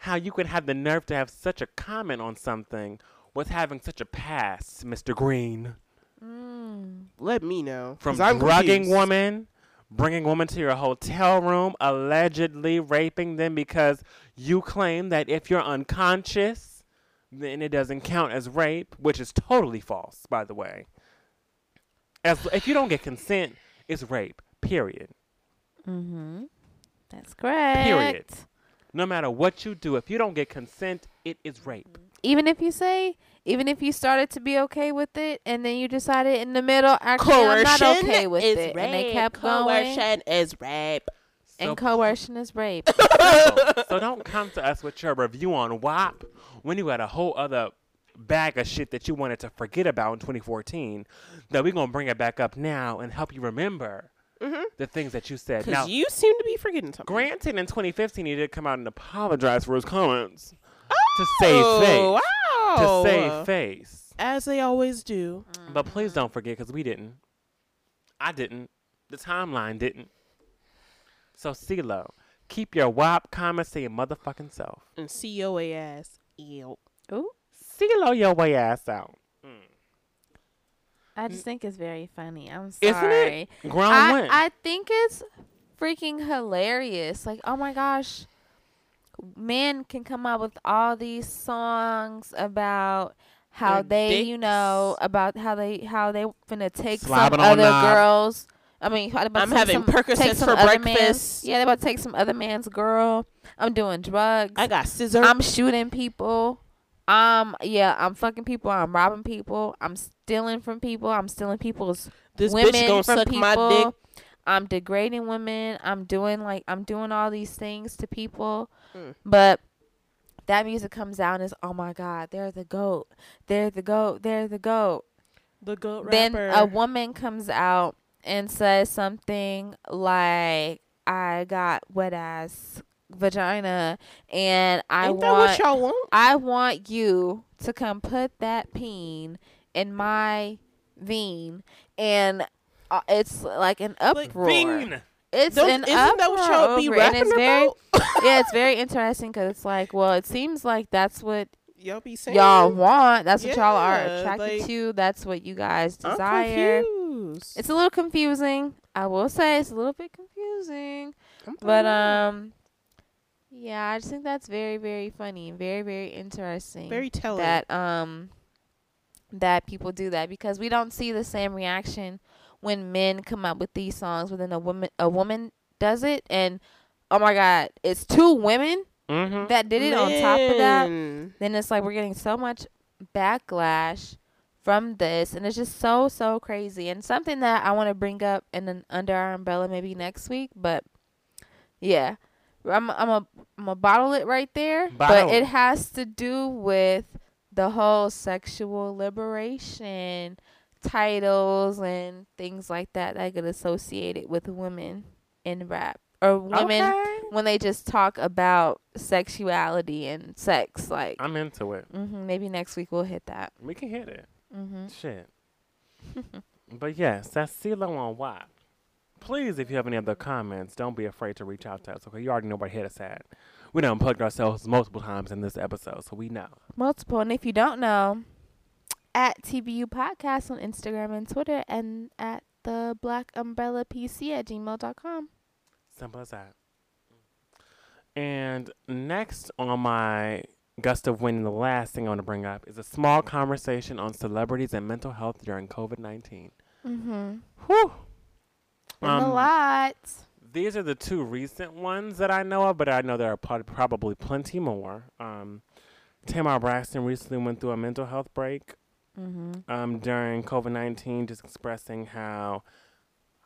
B: how you could have the nerve to have such a comment on something with having such a past, Mr. Green.
A: Mm.
C: Let me know.
B: From
C: 'cause I'm
B: drugging
C: confused.
B: women, bringing women to your hotel room, allegedly raping them because you claim that if you're unconscious, then it doesn't count as rape, which is totally false, by the way. As if you don't get consent, it's rape. Period.
A: Mm-hmm. That's correct.
B: Period. No matter what you do, if you don't get consent, it is rape.
A: Even if you say, even if you started to be okay with it, and then you decided in the middle, actually, I'm not okay with
C: is
A: it,
C: rape.
A: and they kept going,
C: Coercion is rape.
B: So,
A: and coercion is rape. (laughs)
B: so, (laughs) so don't come to us with your review on WAP when you had a whole other bag of shit that you wanted to forget about in 2014 that we're going to bring it back up now and help you remember
C: Mhm.
B: the things that you said. Now,
C: you seem to be forgetting something.
B: granted, in 2015, he did come out and apologize for his comments to save
C: Oh,
B: face.
C: wow.
B: To save face.
C: As they always do.
B: But please don't forget, because we didn't. I didn't. The timeline didn't. So, CeeLo, keep your WAP comments to your motherfucking self.
C: And COA ass. Ew.
A: Ooh,
B: CeeLo your way ass out.
A: I just think it's very funny. I'm sorry.
B: Isn't it?
A: sorry.
B: Grown
A: I,
B: women.
A: I think it's freaking hilarious. Like, oh my gosh, men can come out with all these songs about how
C: Their
A: they, you know, about how they how they finna take
B: Slobbing
A: some other
B: knob.
A: girls. I mean, about
C: I'm having
A: some,
C: Percocets for breakfast.
A: Yeah, they about to take some other man's girl. I'm doing drugs.
C: I got scissors.
A: I'm shooting people. Um, yeah, I'm fucking people. I'm robbing people. I'm stealing from people. I'm stealing people's
C: this
A: women
C: bitch gonna
A: from
C: suck
A: people.
C: my dick.
A: I'm degrading women. I'm doing like I'm doing all these things to people.
C: Mm.
A: But that music comes out and is oh my god, they're the goat. They're the goat. They're the goat.
C: The goat
A: then a woman comes out and says something like, "I got wet ass vagina, and I
C: Ain't that
A: want
C: what y'all want?
A: I want you to come put that peen in my vein." And uh, it's like an
C: Like,
A: uproar.
B: Bean.
A: It's
C: Don't-
A: an
C: isn't that what
A: uproar
C: y'all be
A: over it, and
C: rapping
A: it's very (laughs) yeah, it's very interesting because it's like, well, it seems like that's what
C: y'all be saying.
A: y'all want. That's what y'all are attracted
C: like-
A: to. That's what you guys
C: I'm
A: desire.
C: confused.
A: It's a little confusing. I will say it's a little bit confusing, but um, yeah, I just think that's very, very funny and very, very interesting.
C: very telling.
A: that um that people do that because we don't see the same reaction when men come up with these songs within a woman a woman does it and oh my god it's two women
B: Mm-hmm.
A: that did it on top of that then it's like we're getting so much backlash from this and it's just so so crazy and something that I want to bring up in an under our umbrella maybe next week but yeah I'm I'm a I'm a bottle it right there
B: Bottle.
A: but it has to do with the whole sexual liberation titles and things like that that get associated with women in rap or women
B: Okay.
A: when they just talk about sexuality and sex. Like,
B: I'm into it.
A: hmm maybe next week we'll hit that.
B: We can hit it.
A: hmm (laughs)
B: Shit. but yes, that's CeeLo on WAP. Please, if you have any other comments, don't be afraid to reach out to us. Okay, you already know where to hit us at. We done plugged ourselves multiple times in this episode, so we know.
A: Multiple. And if you don't know, at TBU Podcast on Instagram and Twitter, and at the Black Umbrella PC at gmail.com.
B: Simple as that. And next on my gust of wind, the last thing I want to bring up is a small conversation on celebrities and mental health during COVID 19.
A: Mm-hmm.
B: Whew. Um,
A: a lot.
B: These are the two recent ones that I know of, but I know there are prob- probably plenty more. Um, Tamar Braxton recently went through a mental health break
A: Mm-hmm.
B: um, during COVID 19, just expressing how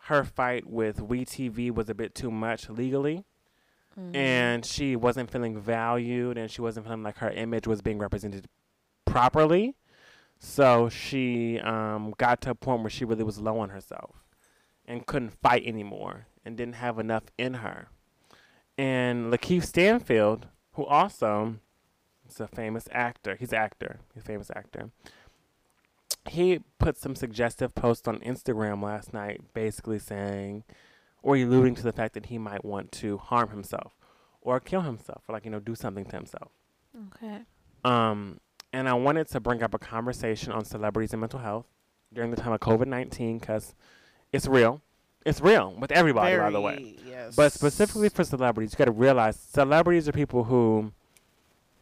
B: her fight with WeTV was a bit too much legally.
A: Mm-hmm.
B: and she wasn't feeling valued and she wasn't feeling like her image was being represented properly. So she um, got to a point where she really was low on herself and couldn't fight anymore and didn't have enough in her. And Lakeith Stanfield, who also is a famous actor, he's an actor, he's a famous actor. He put some suggestive posts on Instagram last night, basically saying, or alluding to the fact that he might want to harm himself or kill himself or like you know do something to himself
A: Okay.
B: um and i wanted to bring up a conversation on celebrities and mental health during the time of covid-19 because it's real it's real with everybody by the way
C: Yes.
B: but specifically for celebrities you got to realize celebrities are people who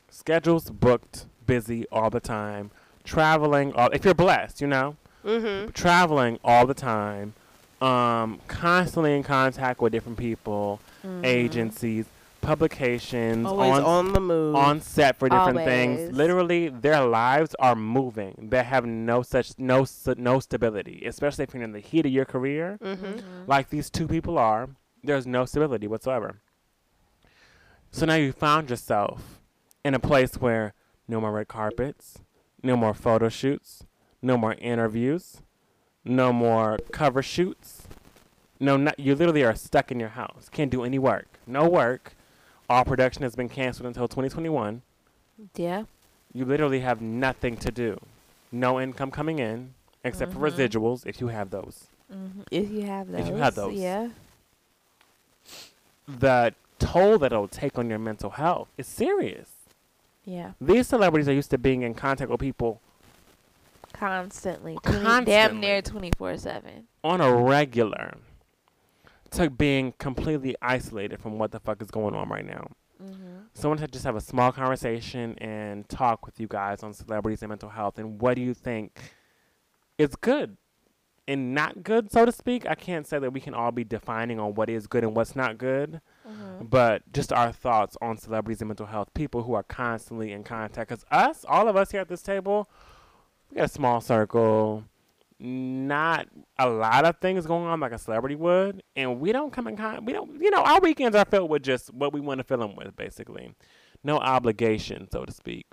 B: schedules booked busy all the time traveling all if you're blessed you know
C: Mm-hmm.
B: traveling all the time um constantly in contact with different people
A: Mhm.
B: agencies, publications,
C: Always
B: on,
C: on, the move.
B: on set for different things. Literally, their lives are moving. They have no such no no stability, especially if you're in the heat of your career,
C: mm-hmm.
A: Mhm.
B: like these two people are. There's no stability whatsoever. So now you found yourself in a place where no more red carpets, no more photo shoots, no more interviews, no more cover shoots. No, not, you literally are stuck in your house. Can't do any work. No work. All production has been canceled until 2021.
A: Yeah.
B: You literally have nothing to do. No income coming in except for
A: Mhm.
B: residuals if you have those.
A: hmm If you have those.
B: If you have those.
A: Yeah.
B: The toll that it'll take on your mental health is serious.
A: Yeah.
B: These celebrities are used to being in contact with people
A: Constantly. 20,
B: Constantly.
A: Damn near 24 7.
B: on a regular to being completely isolated from what the fuck is going on right now.
A: Mm-hmm.
B: So I wanted to just have a small conversation and talk with you guys on celebrities and mental health and what do you think is good and not good, so to speak. I can't say that we can all be defining on what is good and what's not good,
A: Mm-hmm.
B: but just our thoughts on celebrities and mental health, people who are constantly in contact. Because us, all of us here at this table, we got a small circle, not a lot of things going on like a celebrity would, and we don't come in contact, We don't, you know, our weekends are filled with just what we want to fill them with, basically, no obligation, so to speak.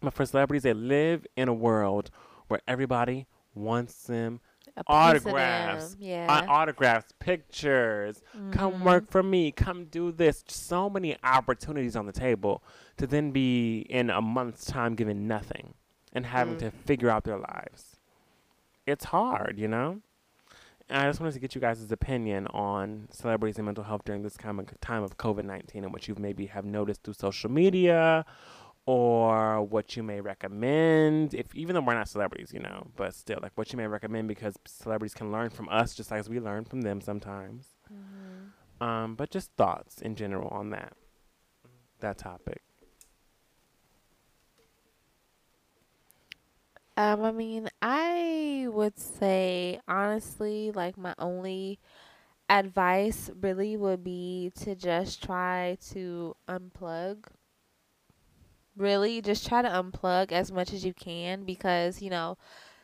B: But for celebrities, they live in a world where everybody wants them Autographs.
A: Yeah.
B: on autographs, pictures. Come
A: Mhm.
B: work for me. Come do this. So many opportunities on the table to then be in a month's time given nothing and having
C: Mm.
B: to figure out their lives. It's hard, you know? And I just wanted to get you guys' opinion on celebrities and mental health during this kind of time of COVID 19 and what you maybe have noticed through social media or what you may recommend if even though we're not celebrities you know but still like what you may recommend because celebrities can learn from us just as we learn from them sometimes
A: Mhm.
B: um but just thoughts in general on that that topic
A: Um, I mean, I would say honestly, like my only advice really would be to just try to unplug. Really, just try to unplug as much as you can because, you know,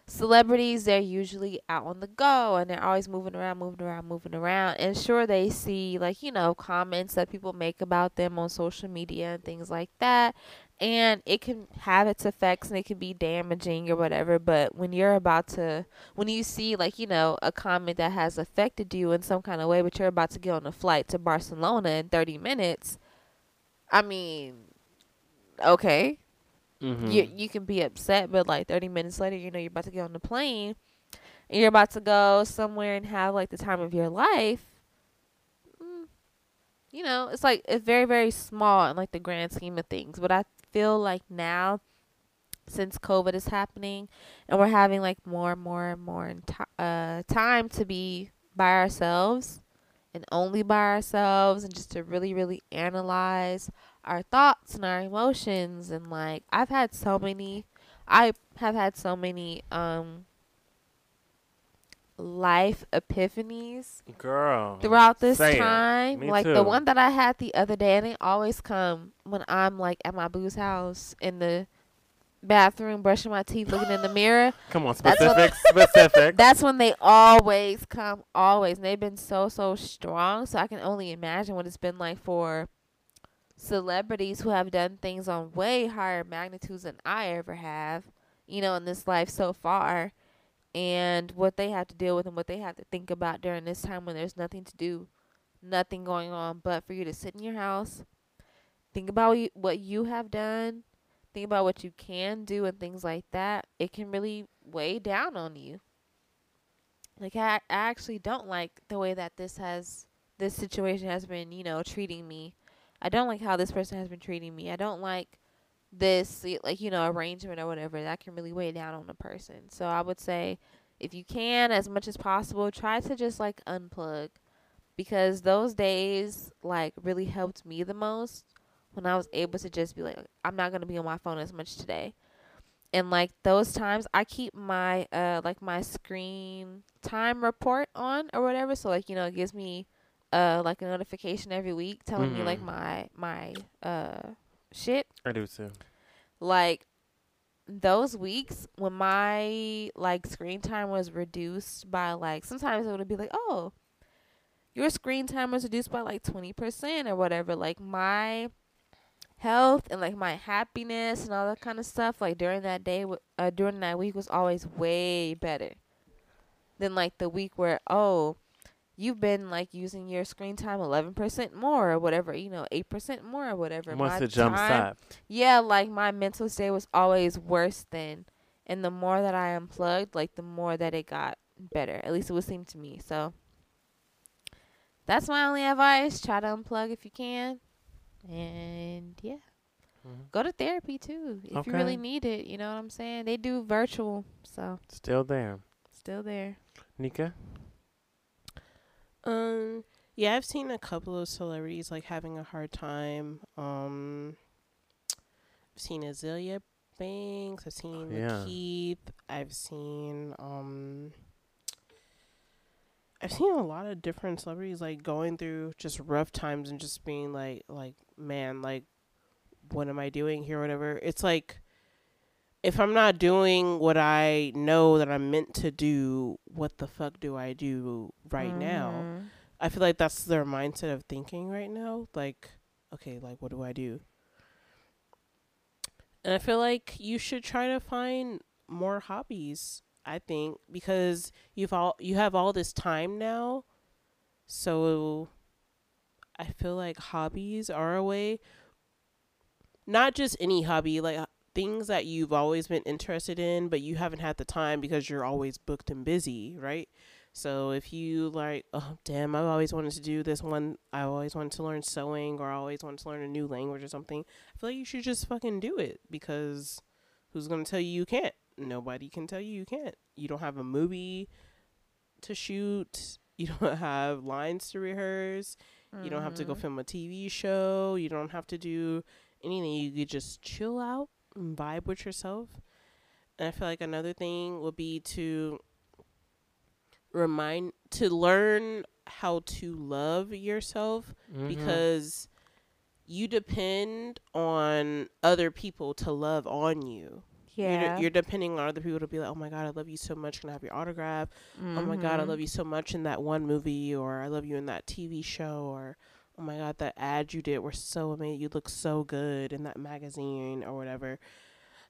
A: celebrities they're usually out on the go and they're always moving around, moving around, moving around. And sure they see like, you know, comments that people make about them on social media and things like that and it can have its effects and it can be damaging or whatever but when you're about to when you see like you know a comment that has affected you in some kind of way but you're about to get on a flight to barcelona in 30 minutes i mean okay
B: mm-hmm.
A: you you can be upset but like 30 minutes later you know you're about to get on the plane and you're about to go somewhere and have like the time of your life mm, you know it's like it's very very small in like the grand scheme of things but i feel like now since covid is happening and we're having like more and more and more uh, time to be by ourselves and only by ourselves and just to really really analyze our thoughts and our emotions and like I've had so many I have had so many um life epiphanies
B: girl
A: throughout this time.
B: Me
A: like the one that I had the other day and they always come when I'm like at my boo's house in the bathroom brushing my teeth looking in the mirror. (laughs)
B: come on specific (laughs) specific
A: That's when they always come, always. And they've been so, so strong. So I can only imagine what it's been like for celebrities who have done things on way higher magnitudes than I ever have, you know, in this life so far. And what they have to deal with and what they have to think about during this time when there's nothing to do, nothing going on, but for you to sit in your house, think about what you, have done, think about what you can do and things like that. It can really weigh down on you. Like I, I actually don't like the way that this has this situation has been, you know, treating me. I don't like how this person has been treating me. I don't like this like, you know, arrangement or whatever. That can really weigh down on a person. So I would say if you can as much as possible, try to just like unplug because those days like really helped me the most when I was able to just be like I'm not going to be on my phone as much today and like those times I keep my uh like my screen time report on or whatever so like you know it gives me uh like a notification every week telling me like
B: Mhm.
A: my my uh shit.
B: I do too.
A: Like those weeks when my like screen time was reduced by like sometimes it would be like oh your screen time was reduced by like 20% or whatever. Like my health and like my happiness and all that kind of stuff like during that day uh, during that week was always way better than like the week where oh you've been like using your screen time 11% more or whatever you know 8% more or whatever
B: once
A: My
B: jumps
A: time-
B: up
A: yeah, like my mental state was always worse than, and the more that I unplugged, like the more that it got better. At least it would seem to me. So that's my only advice. Try to unplug if you can, and yeah,
B: Mhm.
A: go to therapy too if you really need it. You know what I'm saying? They do virtual, so
B: still there
A: still there.
B: nika
C: Um, yeah, I've seen a couple of celebrities like having a hard time. Um, I've seen Azealia Banks. I've seen
B: Yeah.
C: Keith. I've seen um. I've seen a lot of different celebrities like going through just rough times and just being like, like, man, like, what am I doing here? Whatever. It's like, if I'm not doing what I know that I'm meant to do, what the fuck do I do right now?
A: Mhm.
C: I feel like that's their mindset of thinking right now. Like, okay, like what do I do? And I feel like you should try to find more hobbies. I think because you've all you have all this time now, so I feel like hobbies are a way. Not just any hobby, like things that you've always been interested in, but you haven't had the time because you're always booked and busy, right? So if you like, (laughs) oh damn, I've always wanted to do this one. I always wanted to learn sewing, or I always wanted to learn a new language or something. I feel like you should just fucking do it because who's gonna tell you you can't? Nobody can tell you you can't. You don't have a movie to shoot. You (laughs) don't have lines to rehearse. You don't have to go
A: Mhm.
C: film a TV show. You don't have to do anything. You could just chill out vibe with yourself. And I feel like another thing would be to remind to learn how to love yourself
B: Mhm.
C: because you depend on other people to love on you. You're,
A: Yeah.
C: de- you're depending on other people to be like, oh my God, I love you so much. Can I have your autograph? oh my god i
A: Mhm.
C: love you so much in that one movie or i love you in that tv show or oh my god that ad you did were so amazing you look so good in that magazine or whatever.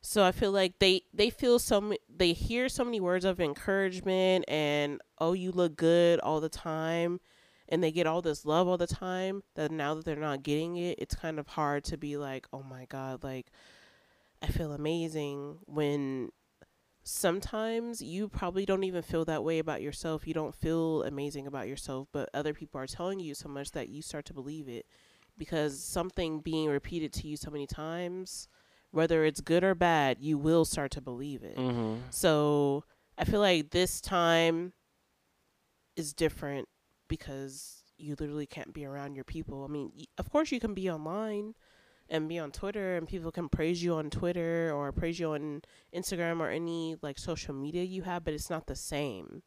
C: So i feel like they they feel so they hear so many words of encouragement and oh you look good all the time and they get all this love all the time that now that they're not getting it it's kind of hard to be like oh my god like i feel amazing when sometimes you probably don't even feel that way about yourself. You don't feel amazing about yourself, but other people are telling you so much that you start to believe it because something being repeated to you so many times, whether it's good or bad, you will start to believe it.
B: Mhm.
C: So I feel like this time is different because you literally can't be around your people. I mean, y- of course, you can be online and be on Twitter, and people can praise you on Twitter or praise you on Instagram or any like social media you have, but it's not the same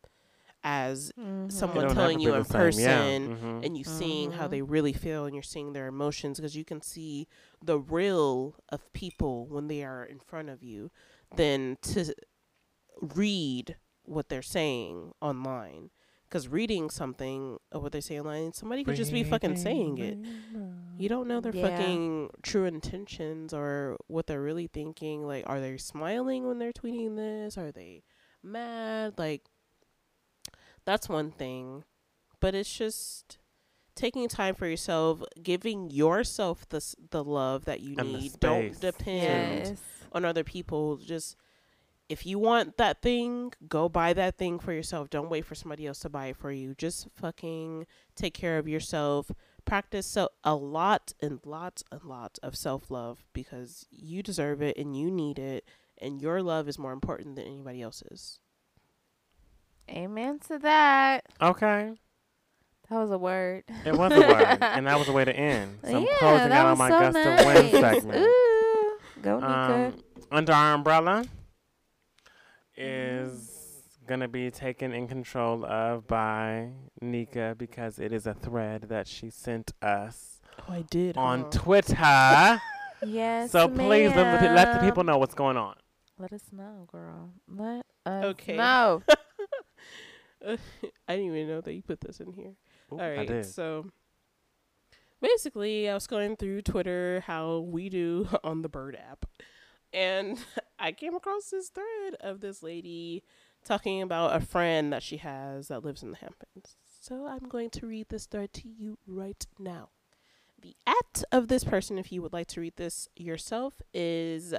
C: as
A: Mhm.
C: someone telling you in
B: the same, yeah.
C: person
B: Mhm.
C: and you seeing how
A: Mhm.
C: they really feel and you're seeing their emotions because you can see the real of people when they are in front of you than to read what they're saying online because reading something of what they say online somebody could just be fucking saying it. you don't know their
A: Yeah.
C: fucking true intentions or what they're really thinking like are they smiling when they're tweeting this? Are they mad? Like that's one thing. But it's just taking time for yourself giving yourself the the love that you
B: And
C: need. Don't depend
A: Yes.
C: on other people. Just if you want that thing go buy that thing for yourself don't wait for somebody else to buy it for you just fucking take care of yourself practice so a lot and lots and lots of self-love because you deserve it and you need it and your love is more important than anybody else's
A: Amen to that.
B: Okay.
A: That was a word.
B: It was a word, and (laughs) that was a way to end. So I'm
A: yeah,
B: closing
A: that
B: out on
A: was
B: my
A: so
B: gust
A: nice.
B: of wind segment.
A: Ooh, go Nika.
B: Um, under our umbrella is gonna be taken in control of by Nika because it is a thread that she sent us
C: oh i did
B: on
C: huh?
B: Twitter. (laughs)
A: yes.
B: so please let the, let the people know what's going on.
A: Let us know, girl. Let us
C: Okay.
A: know. (laughs)
C: i didn't even know that you put this in here
B: Ooh,
C: All
B: I did.
C: So basically, I was going through Twitter, how we do (laughs) on the Bird app, and (laughs) I came across this thread of this lady talking about a friend that she has that lives in the Hamptons. So I'm going to read this thread to you right now. The at of this person, if you would like to read this yourself, is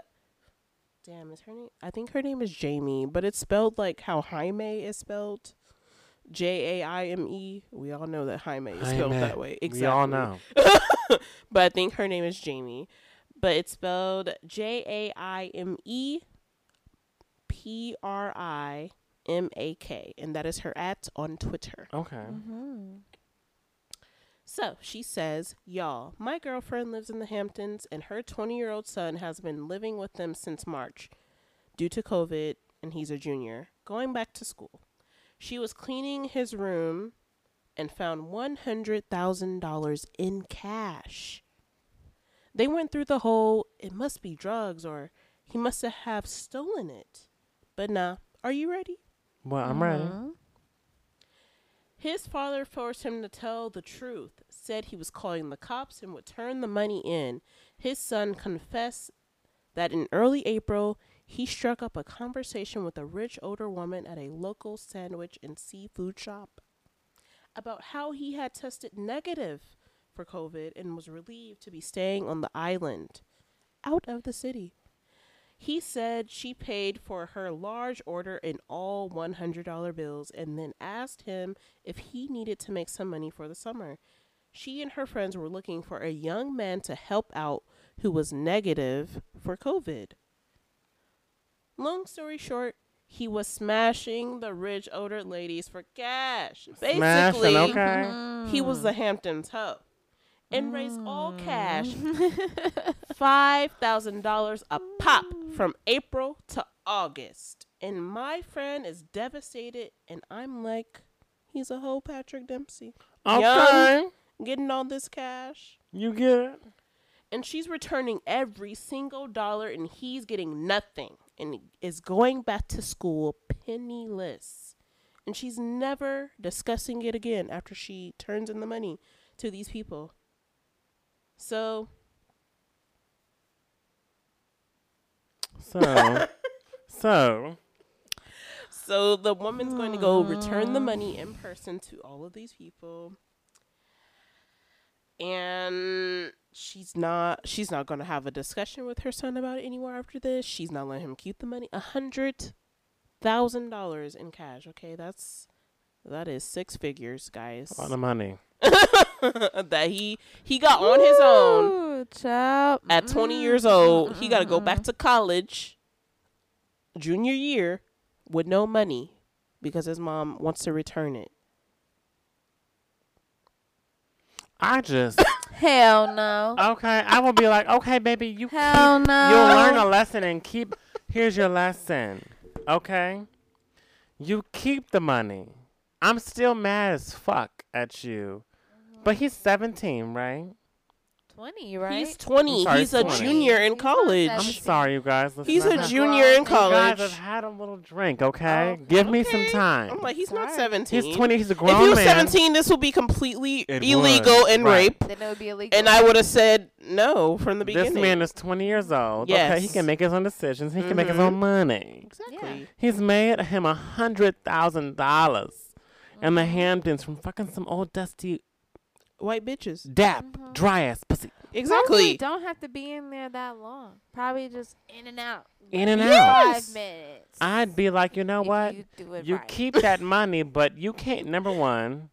C: damn. Is her name? I think her name is Jamie, but it's spelled like how Jaime is spelled. J A I M E. We all know that Jaime is spelled
B: Jaime.
C: that way. Exactly.
B: We all know. (laughs)
C: but I think her name is Jamie. But it's spelled J A I M E P R I M A K. And that is her at on Twitter.
B: Okay.
A: mm-hmm.
C: So she says, Y'all, my girlfriend lives in the Hamptons and her 20 year old son has been living with them since March due to COVID, and he's a junior, going back to school. She was cleaning his room and found $100,000 in cash. They went through the whole, it must be drugs or he must have stolen it. But nah, are you ready?
B: Well, I'm ready.
A: Mm-hmm.
C: His father forced him to tell the truth, said he was calling the cops and would turn the money in. His son confessed that in early April, he struck up a conversation with a rich older woman at a local sandwich and seafood shop about how he had tested negative for COVID and was relieved to be staying on the island out of the city. He said she paid for her large order in all $100 bills and then asked him if he needed to make some money for the summer. She and her friends were looking for a young man to help out who was negative for COVID. Long story short, he was smashing the rich older ladies for cash. Basically,
B: Smashing, okay.
C: he was the mm-hmm. Hamptons hoe and raise all cash mm. (laughs) five thousand dollars a pop from April to August. And my friend is devastated, and I'm like, he's a whole Patrick Dempsey,
B: Okay.
C: getting all this cash,
B: You get it?
C: and she's returning every single dollar, and he's getting nothing, and is going back to school penniless. And she's never discussing it again after she turns in the money to these people. So
B: So, (laughs) so,
C: So the woman's going to go return the money in person to all of these people. And she's not she's not gonna have a discussion with her son about it anymore after this. She's not letting him keep the money. A hundred thousand dollars in cash. Okay, that's that is six figures, guys.
B: a lot of money. (laughs)
C: that he he got on his own
A: child.
C: at 20 mm, years mm, old. He mm, got to go back to college junior year with no money because his mom wants to return it.
B: I just (laughs)
A: Hell no.
B: okay. I will be like, okay, baby, you
A: Hell
B: keep,
A: no.
B: You'll learn a lesson and keep. Here's your lesson. Okay, you keep the money. I'm still mad as fuck at you, but he's 17, right?
A: 20, right?
C: He's 20.
B: Sorry,
C: He's a junior in college.
B: I'm sorry, you guys. Let's
C: He's a
B: have-
C: junior in college.
B: You guys
C: college.
B: have had a little drink, okay?
A: Oh,
B: Give me some time.
C: I'm like, he's not
A: Sorry.
C: 17.
B: He's 20. He's a grown man.
C: If
B: grown
C: he was
B: man.
C: 17, this would be completely
B: It
C: illegal
B: would,
C: and
B: right.
C: rape.
A: then it would be illegal.
C: And I would have said no from the beginning.
B: This man is 20 years old. Okay, he can make his own decisions. He can make his
C: Mhm.
B: own money.
C: exactly.
B: He's made him a hundred thousand dollars in the. Hamptons from fucking some old dusty
C: White bitches.
B: dap
A: Mhm.
B: dry ass pussy.
A: Probably
C: Exactly.
A: don't have to be in there that long. Probably just in and out.
B: In and
A: Maybe
B: out.
C: Yes.
A: Five minutes.
B: I'd be like, you know
A: if
B: what?
A: You, do it
B: You
A: right.
B: keep that money, but you can't. Number one,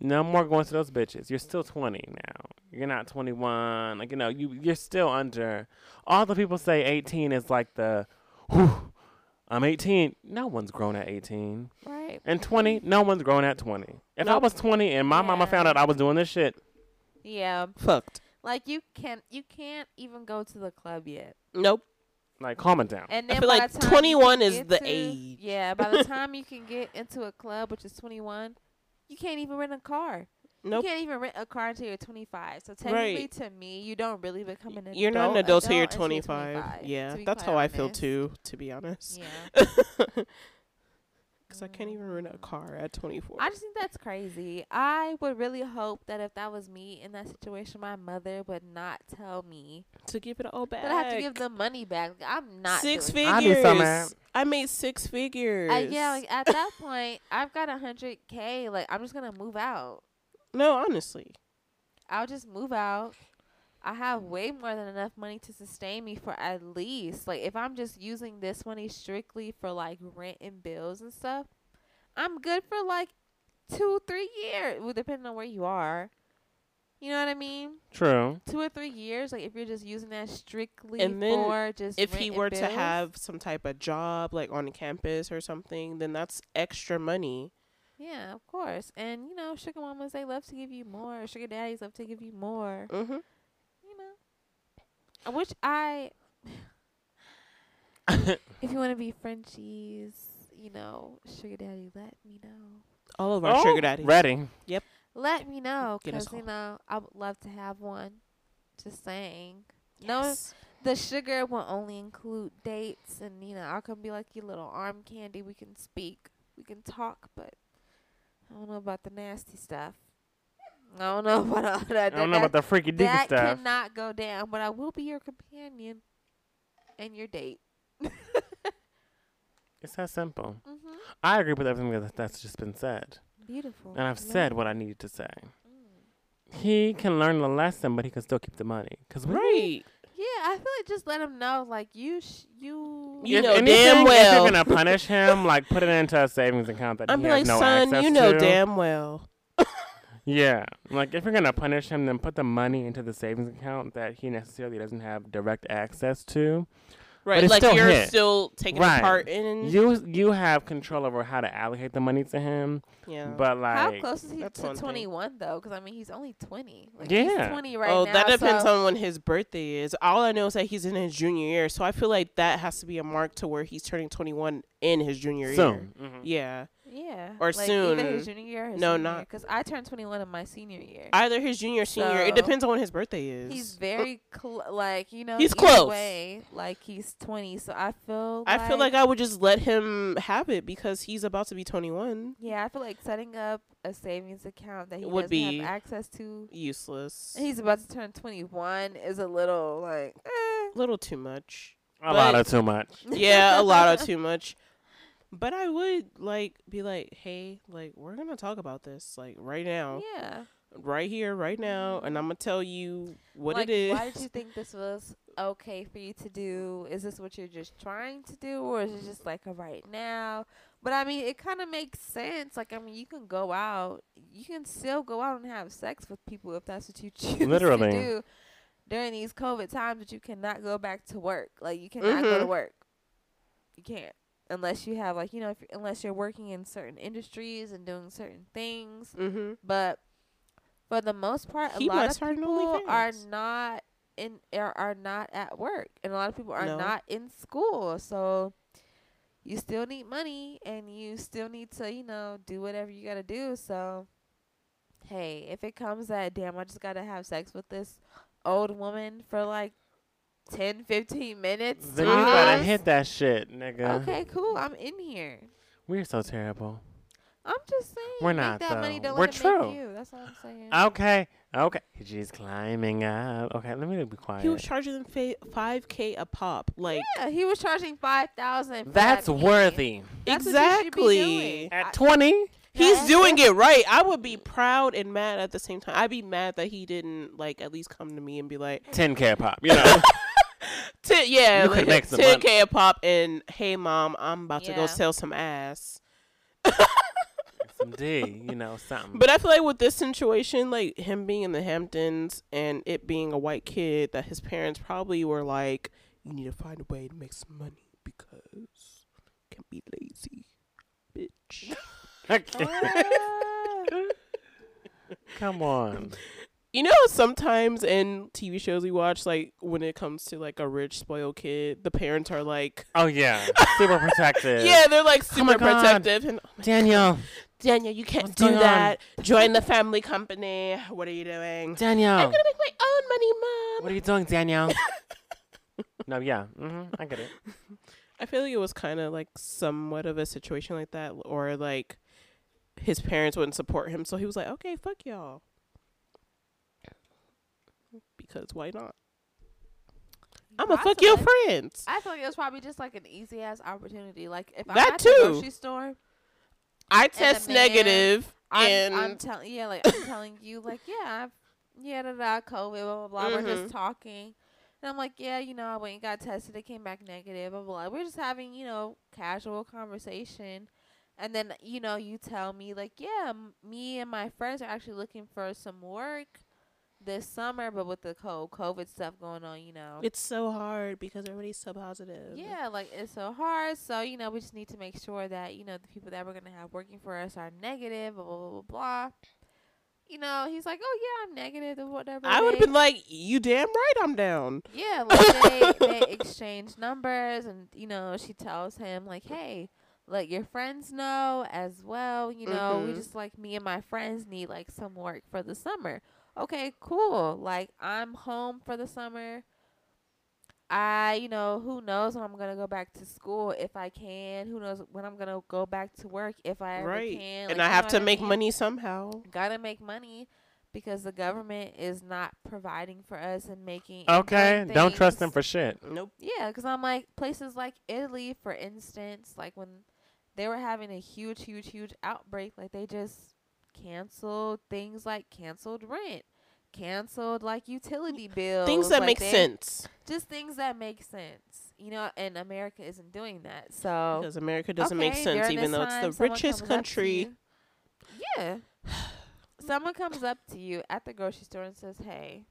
B: no more going to those bitches. You're still 20 now. You're not 21. Like you know, you you're still under. All the people say 18 is like the, whew, I'm 18. No one's grown at 18.
A: right.
B: And 20, no one's grown at 20. If I was 20 and my mama found out I was doing this shit,
A: Yeah.
C: Fucked.
A: Like you can't you can't even go to the club yet.
C: Nope.
B: like calm it down.
A: And
C: I
A: then
C: feel
A: by
C: like
A: the time
C: 21 is the
A: to-
C: age.
A: Yeah, by the (laughs) time you can get into a club, which is 21, you can't even rent a car.
C: Nope.
A: You can't even rent a car until you're 25. So technically,
C: Right.
A: to me, you don't really become an adult.
C: You're not an adult till you're 25.
A: 25,
C: Yeah, that's
A: quite
C: how I feel too, to be honest.
A: Yeah. (laughs)
C: Because I can't even rent a mm. car at 24.
A: I just think that's crazy. I would really hope that if that was me in that situation, my mother would not tell me
C: to give it all back.
A: that I have to give the money back. I'm not
C: six
A: doing
B: I'd
C: figures.
B: be so.
C: I made six figures.
A: I, yeah, like at that point, I've got a hundred k. Like I'm just gonna move out.
C: No, honestly.
A: I'll just move out. I have way more than enough money to sustain me for at least like if I'm just using this money strictly for like rent and bills and stuff, I'm good for like two, three years. Well, depending on where you are. You know what I mean?
B: True.
A: Two or three years. Like if you're just using that strictly
C: And then
A: for just
C: If he were to have some type of job, like on campus or something, then that's extra money.
A: Yeah, of course. And you know, sugar mamas they love to give you more. Sugar daddies love to give you more.
C: Mm-hmm.
A: You know, I wish I. (laughs) if you want to be Frenchies, you know, sugar daddy, let me know.
C: All of our
B: Oh,
C: sugar daddies.
B: Ready. Yep.
A: Let me know, cause you know I would love to have one. Just saying. No,
C: Yes.
A: the sugar will only include dates, and you know I'll come be like your little arm candy. We can speak, we can talk, but I don't know about the nasty stuff. I don't know (laughs) about all that.
B: I don't know about the freaky deaky
A: that
B: stuff.
A: cannot go down, but I will be your companion. and your date. (laughs)
B: It's that simple.
A: Mm-hmm.
B: I agree with everything that, that's just been said.
A: Beautiful.
B: And I've
A: Love
B: said
A: it.
B: what I needed to say.
A: Mm.
B: He can learn the lesson, but he can still keep the money. Cause we-
C: Right.
A: Yeah, I feel like just let him know, like you, sh- you.
C: You
B: if
C: know
B: anything,
C: damn well.
B: if you're gonna punish him, like put it into a savings account that
C: I'm
B: he
C: be
B: has
C: like,
B: no
C: son,
B: access
C: you know
B: to.
C: damn well. (laughs)
B: Yeah, like if you're gonna punish him, then put the money into the savings account that he necessarily doesn't have direct access to.
C: Right.
B: it's
C: Like
B: still
C: you're
B: his.
C: still taking
B: Right.
C: part in.
B: You you have control over how to allocate the money to him,
C: yeah.
B: but like
A: How close is he to
C: one thing.
A: 21 though? Because I mean, he's only 20. Like,
B: Yeah.
A: He's 20 right
C: oh,
A: now.
C: Oh, that depends
A: so-
C: on when his birthday is. All I know is that he's in his junior year, so I feel like that has to be a mark to where he's turning 21 in his junior year.
B: soon. Mhm.
C: Yeah,
A: Yeah.
C: Or
A: like,
C: soon.
A: Either his junior year or his
C: No,
A: senior
C: not-
A: Because I turned 21 in my senior year.
C: either his junior, or senior. it depends on when his birthday is.
A: He's very cl- like you know
C: He's close.
A: Way, like he's 20, so I feel.
C: I feel like I would just let him have it because he's about to be 21.
A: Yeah, I feel like setting up a savings account that he
C: Would
A: doesn't
C: be-
A: have access to.
C: Useless.
A: and He's about to turn 21 is a little like. Eh.
C: a little too much.
B: A lot of too much.
C: yeah, a lot of (laughs) too much. But I would like be like, hey, like we're gonna talk about this like right now,
A: Yeah.
C: right here, right now, and I'm gonna tell you what
A: like,
C: it is.
A: Why did you think this was okay for you to do? Is this what you're just trying to do, or is it just like a right now? But I mean, it kind of makes sense. Like, I mean, you can go out, you can still go out and have sex with people if that's what you (laughs) choose
B: Literally.
A: to do during these COVID times. But you cannot go back to work. Like, you cannot go to
C: Mhm.
A: work. You can't unless you have like you know if, unless you're working in certain industries and doing certain things.
C: mm-hmm.
A: But for the most part,
C: He
A: a lot of people are not in are, are not at work, and a lot of people are
C: No.
A: not in school. So you still need money, and you still need to you know do whatever you gotta do. So hey, if it comes that damn, I just gotta have sex with this old woman for like 10, 15 minutes.
B: Then you better
A: tops,
B: hit that shit, nigga.
A: Okay, cool. I'm in here.
B: We're so terrible.
A: I'm just saying.
B: We're not,
A: that money.
B: though.
A: Don't
B: We're true.
A: make you. That's all I'm saying.
B: Okay, okay. She's climbing up. Okay, let me be quiet.
C: He was charging them fa- 5k a pop. Like
A: Yeah, he was charging five thousand.
B: That's worthy.
C: exactly.
B: At 20?
C: He's
A: Yeah.
C: doing it right. I would be proud and mad at the same time. I'd be mad that he didn't like at least come to me and be like,
B: 10K a pop, you (laughs) know?
C: T- yeah,
B: You
C: like,
B: make some
C: 10k a pop and hey mom, I'm about to go
A: Yeah.
C: sell some ass.
B: some D, you know, something.
C: But I feel like with this situation, like him being in the Hamptons and it being a white kid, that his parents probably were like, "You need to find a way to make some money because can't be lazy, bitch." (laughs) (laughs)
B: Come on. (laughs)
C: You know, sometimes in TV shows we watch, like when it comes to like a rich spoiled kid, the parents are like,
B: Oh, yeah. (laughs) Super protective.
C: "Yeah, they're like
B: Oh
C: super
B: God.
C: protective." And oh my
B: Daniel.
C: Daniel, you can't
B: What's
C: do
B: going on?
C: that. Join the family company. What are you doing?
B: Daniel.
C: I'm gonna make my own money, mom.
B: What are you doing, Daniel? (laughs) no, yeah. hmm I get it.
C: I feel like it was kind of like somewhat of a situation like that, or like his parents wouldn't support him, so he was like, "Okay, fuck y'all," because why not? I'm gonna fuck your
A: Possibly.
C: friends.
A: I feel like it was probably just like an easy ass opportunity. Like if
C: That
A: I'm at the
C: too.
A: grocery store,
C: I test
A: man-
C: negative,
A: I'm,
C: and
A: I'm telling yeah, like I'm (laughs) telling you, like yeah, I've yeah, da da COVID, blah blah blah. We're
C: Mhm.
A: just talking, and I'm like, yeah, you know, I went and got tested. It came back negative. Blah blah. blah. We're just having you know casual conversation, and then you know you tell me like, yeah, m- me and my friends are actually looking for some work this summer, but with the whole COVID stuff going on, you know,
C: it's so hard because everybody's so positive.
A: yeah, like it's so hard. So, you know, we just need to make sure that, you know, the people that we're going to have working for us are negative, blah, blah, blah, blah. You know, he's like, oh, yeah, I'm negative or whatever.
C: I would have been like, "You damn right, I'm down."
A: Yeah, like they, they (laughs) exchange numbers and, you know, she tells him, like, hey, let your friends know as well. You know, we
C: Mhm.
A: just like me and my friends need like some work for the summer. Okay, cool. Like I'm home for the summer. I, you know, who knows when I'm gonna go back to school if I can. Who knows when I'm gonna go back to work if I ever
C: right,
A: can.
C: and I have to
A: what
C: make
A: mean?
C: money somehow.
A: Gotta make money because the government is not providing for us and making
B: Okay,
A: doing
B: don't trust them for shit.
C: Nope.
A: Yeah, because I'm like places like Italy, for instance, like when they were having a huge, huge, huge outbreak, like they just canceled things like canceled rent, canceled like utility bills,
C: Things that
A: like
C: make
A: they-
C: sense
A: just things that make sense, you know. And America isn't doing that, so
C: because America doesn't make sense, even though it's the richest
A: comes up to
C: country.
A: Yeah. someone comes up to you at the grocery store and says, "Hey,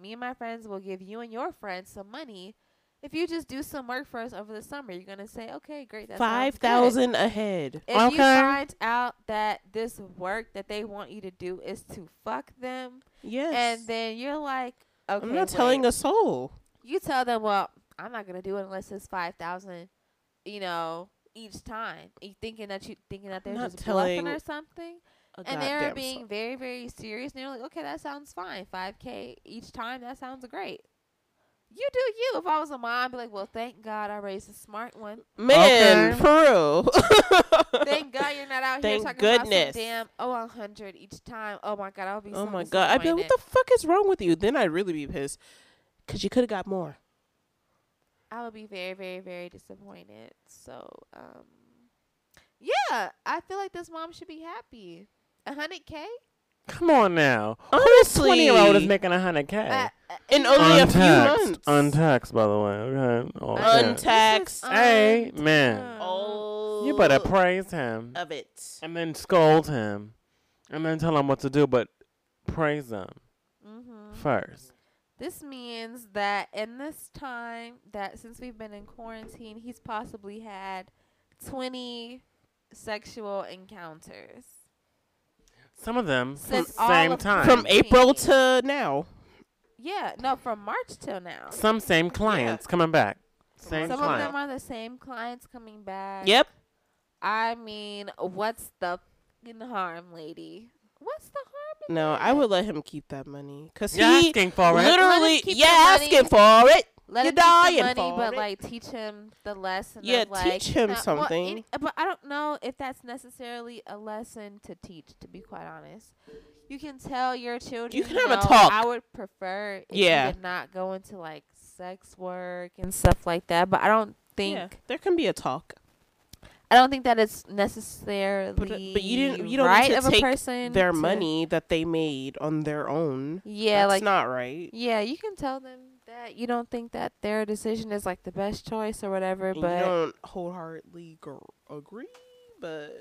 A: me and my friends will give you and your friends some money if you just do some work for us over the summer." You're gonna say, "Okay, great, that
C: Five
A: good."
C: thousand ahead.
A: If you find out that this work that they want you to do is to fuck them,
C: Yes.
A: and then you're like, "Okay,
C: I'm not telling
A: wait.
C: a soul.
A: You tell them, well, I'm not gonna do it unless it's five thousand, you know, each time. You thinking that you thinking that they're just bluffing or something, and they're being
C: soul.
A: very very serious. And they're like, okay, that sounds fine. Five k each time. That sounds great. You do you. If I was a mom, I'd be like, well, thank God I raised a smart one.
C: man
B: Okay.
C: for. (laughs)
A: Thank God you're not out here talking
C: goodness.
A: about some damn oh a hundred each time. Oh my God, I'll be.
C: oh
A: so
C: my god! I'd be like, what the fuck is wrong with you? Then I'd really be pissed because you could have got more.
A: I would be very, very, very disappointed. So, um, yeah, I feel like this mom should be happy. A hundred k.
B: Come on now.
C: Honestly,
B: Twenty year old is making a hundred k.
A: Uh,
C: In only a few
B: Untaxed,
C: months.
B: untaxed, by the way. Okay. Oh,
A: Uh.
C: Untaxed.
B: Hey, man.
C: Oh,
B: You better praise him
C: of it.
B: and then scold him, and then tell him what to do, but praise him
A: Mm-hmm.
B: first.
A: This means that in this time that since we've been in quarantine, he's possibly had twenty sexual encounters.
B: Some of them from
A: Since all
B: same
A: of-
B: time.
C: From April to now.
A: Yeah, no, from March till now.
B: Some same clients coming back. Same
A: Some of them are the same clients coming back.
C: Yep.
A: I mean, what's the fucking harm, lady? What's the harm? in
C: No, I would let him keep that money because
B: You're
C: he
B: asking for it.
A: Let him
C: literally,
A: keep the
C: yeah,
A: money.
C: asking for it.
A: Let
C: you're
A: him keep the money, but
C: it.
A: like teach him the lesson.
C: Yeah,
A: of, like,
C: teach him
A: no, well,
C: something.
A: any- but I don't know if that's necessarily a lesson to teach. To be quite honest, you can tell your children.
C: You can have a talk.
A: I would prefer if
C: Yeah.
A: you did not go into like sex work and stuff like that. But I don't think
C: Yeah, there can be a talk.
A: I don't think that it's necessarily
C: But, uh, but you didn't. You don't
A: right
C: need
A: of
C: to take
A: person
C: their
A: to-
C: money that they made on their own.
A: Yeah,
C: That's
A: like
C: not right.
A: yeah, you can tell them that you don't think that their decision is like the best choice or whatever.
C: And you don't wholeheartedly gr- agree, but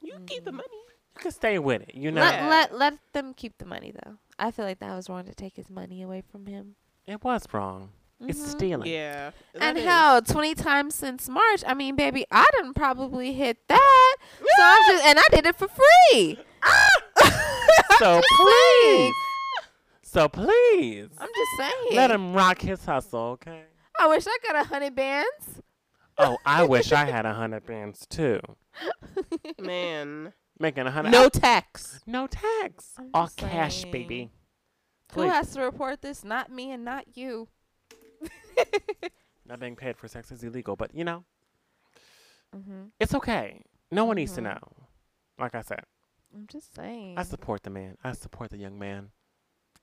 C: you can keep the
A: Mhm.
C: money.
B: You can stay with it. You know,
A: let let let them keep the money though. I feel like that was wrong to take his money away from him.
B: it was wrong. It's
A: Mhm.
B: stealing.
C: Yeah.
A: And
C: that is.
A: hell, twenty times since March. I mean, baby, I didn't probably hit that. So I'm just, and I did it for free. (laughs)
B: So please,
A: saying.
B: So please,
A: I'm just saying.
B: let him rock his hustle, okay?
A: I wish I got a hundred bands.
B: Oh, I wish I had a hundred bands too. (laughs)
C: Man,
B: Making a hundred.
C: no tax.
B: no tax.
A: I'm
B: All
A: just
B: cash,
A: saying.
B: baby.
A: Who
B: Please.
A: has to report this? Not me and not you. (laughs)
B: Not being paid for sex is illegal, but you know,
A: hmm
B: it's okay. No one needs to
A: Mhm.
B: know. Like I said,
A: I'm just saying.
B: I support the man. I support the young man.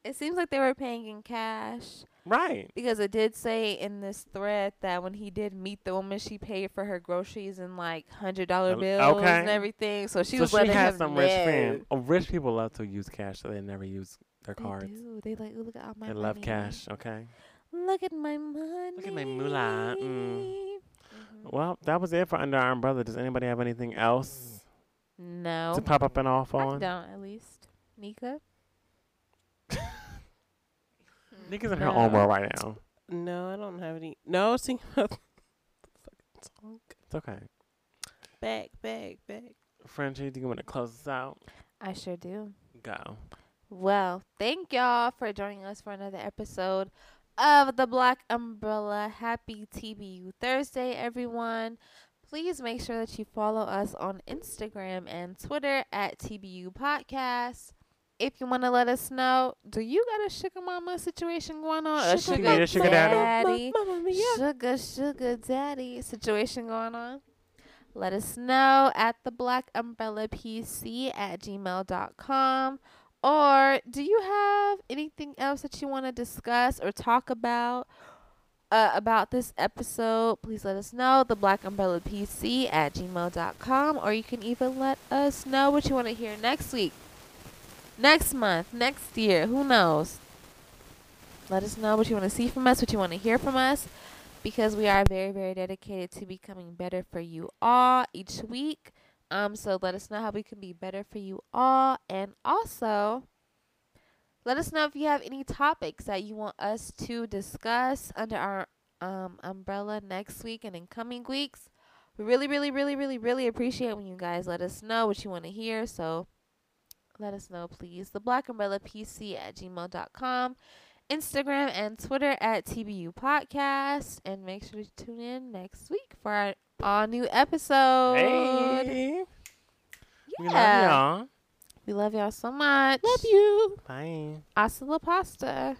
A: It seems like they were paying in cash
B: Right.
A: because it did say in this thread that when he did meet the woman, she paid for her groceries in like hundred dollar bills
B: okay.
A: and everything. So she
B: so
A: was
B: she
A: letting him
B: some
A: know.
B: rich friends. Oh, rich people love to use cash, so they never use their
A: They
B: cards.
A: do. They like look at all my
B: They love cash. Okay.
A: Look at my money.
B: Look at my moolah, mm.
A: Mhm.
B: Well, that was it for Under Our Umbrella. Does anybody have anything else
A: No,
B: to pop up and off
A: I don't. At least Nika. (laughs)
B: Niggas in her own world right now.
C: No, I don't have any. No, I was thinking (laughs) about the fucking song.
B: It's okay.
C: Back, back, back.
B: Frenchie, do you want to close us out?
A: I sure do.
B: Go.
A: Well, thank y'all for joining us for another episode of the Black Umbrella. Happy TBU Thursday, everyone. Please make sure that you follow us on Instagram and Twitter at TBU Podcast. If you want to let us know, do you got a sugar mama situation going on? A
B: Sugar-
A: sugar,
B: Yeah, sugar daddy.
A: daddy?
C: Mamma mia.
A: Sugar, sugar daddy situation going on. Let us know at the black umbrella pc at gmail.com Or do you have anything else that you want to discuss or talk about uh, about this episode? Please let us know. The Black Umbrella PC at gmail.com. Or you can even let us know what you want to hear next week, next month, next year. Who knows? Let us know what you want to see from us, what you want to hear from us, because we are very, very dedicated to becoming better for you all each week. Um, so let us know how we can be better for you all, and also let us know if you have any topics that you want us to discuss under our um umbrella next week and in coming weeks. We really, really, really, really, really appreciate when you guys let us know what you want to hear. So let us know, please. The Black Umbrella PC at gmail.com. Instagram and Twitter at TBU Podcast. And make sure to tune in next week for our all new episode.
B: Hey. Yeah. We love y'all.
A: We love y'all so much.
C: Love you.
B: Bye.
A: Hasta la pasta.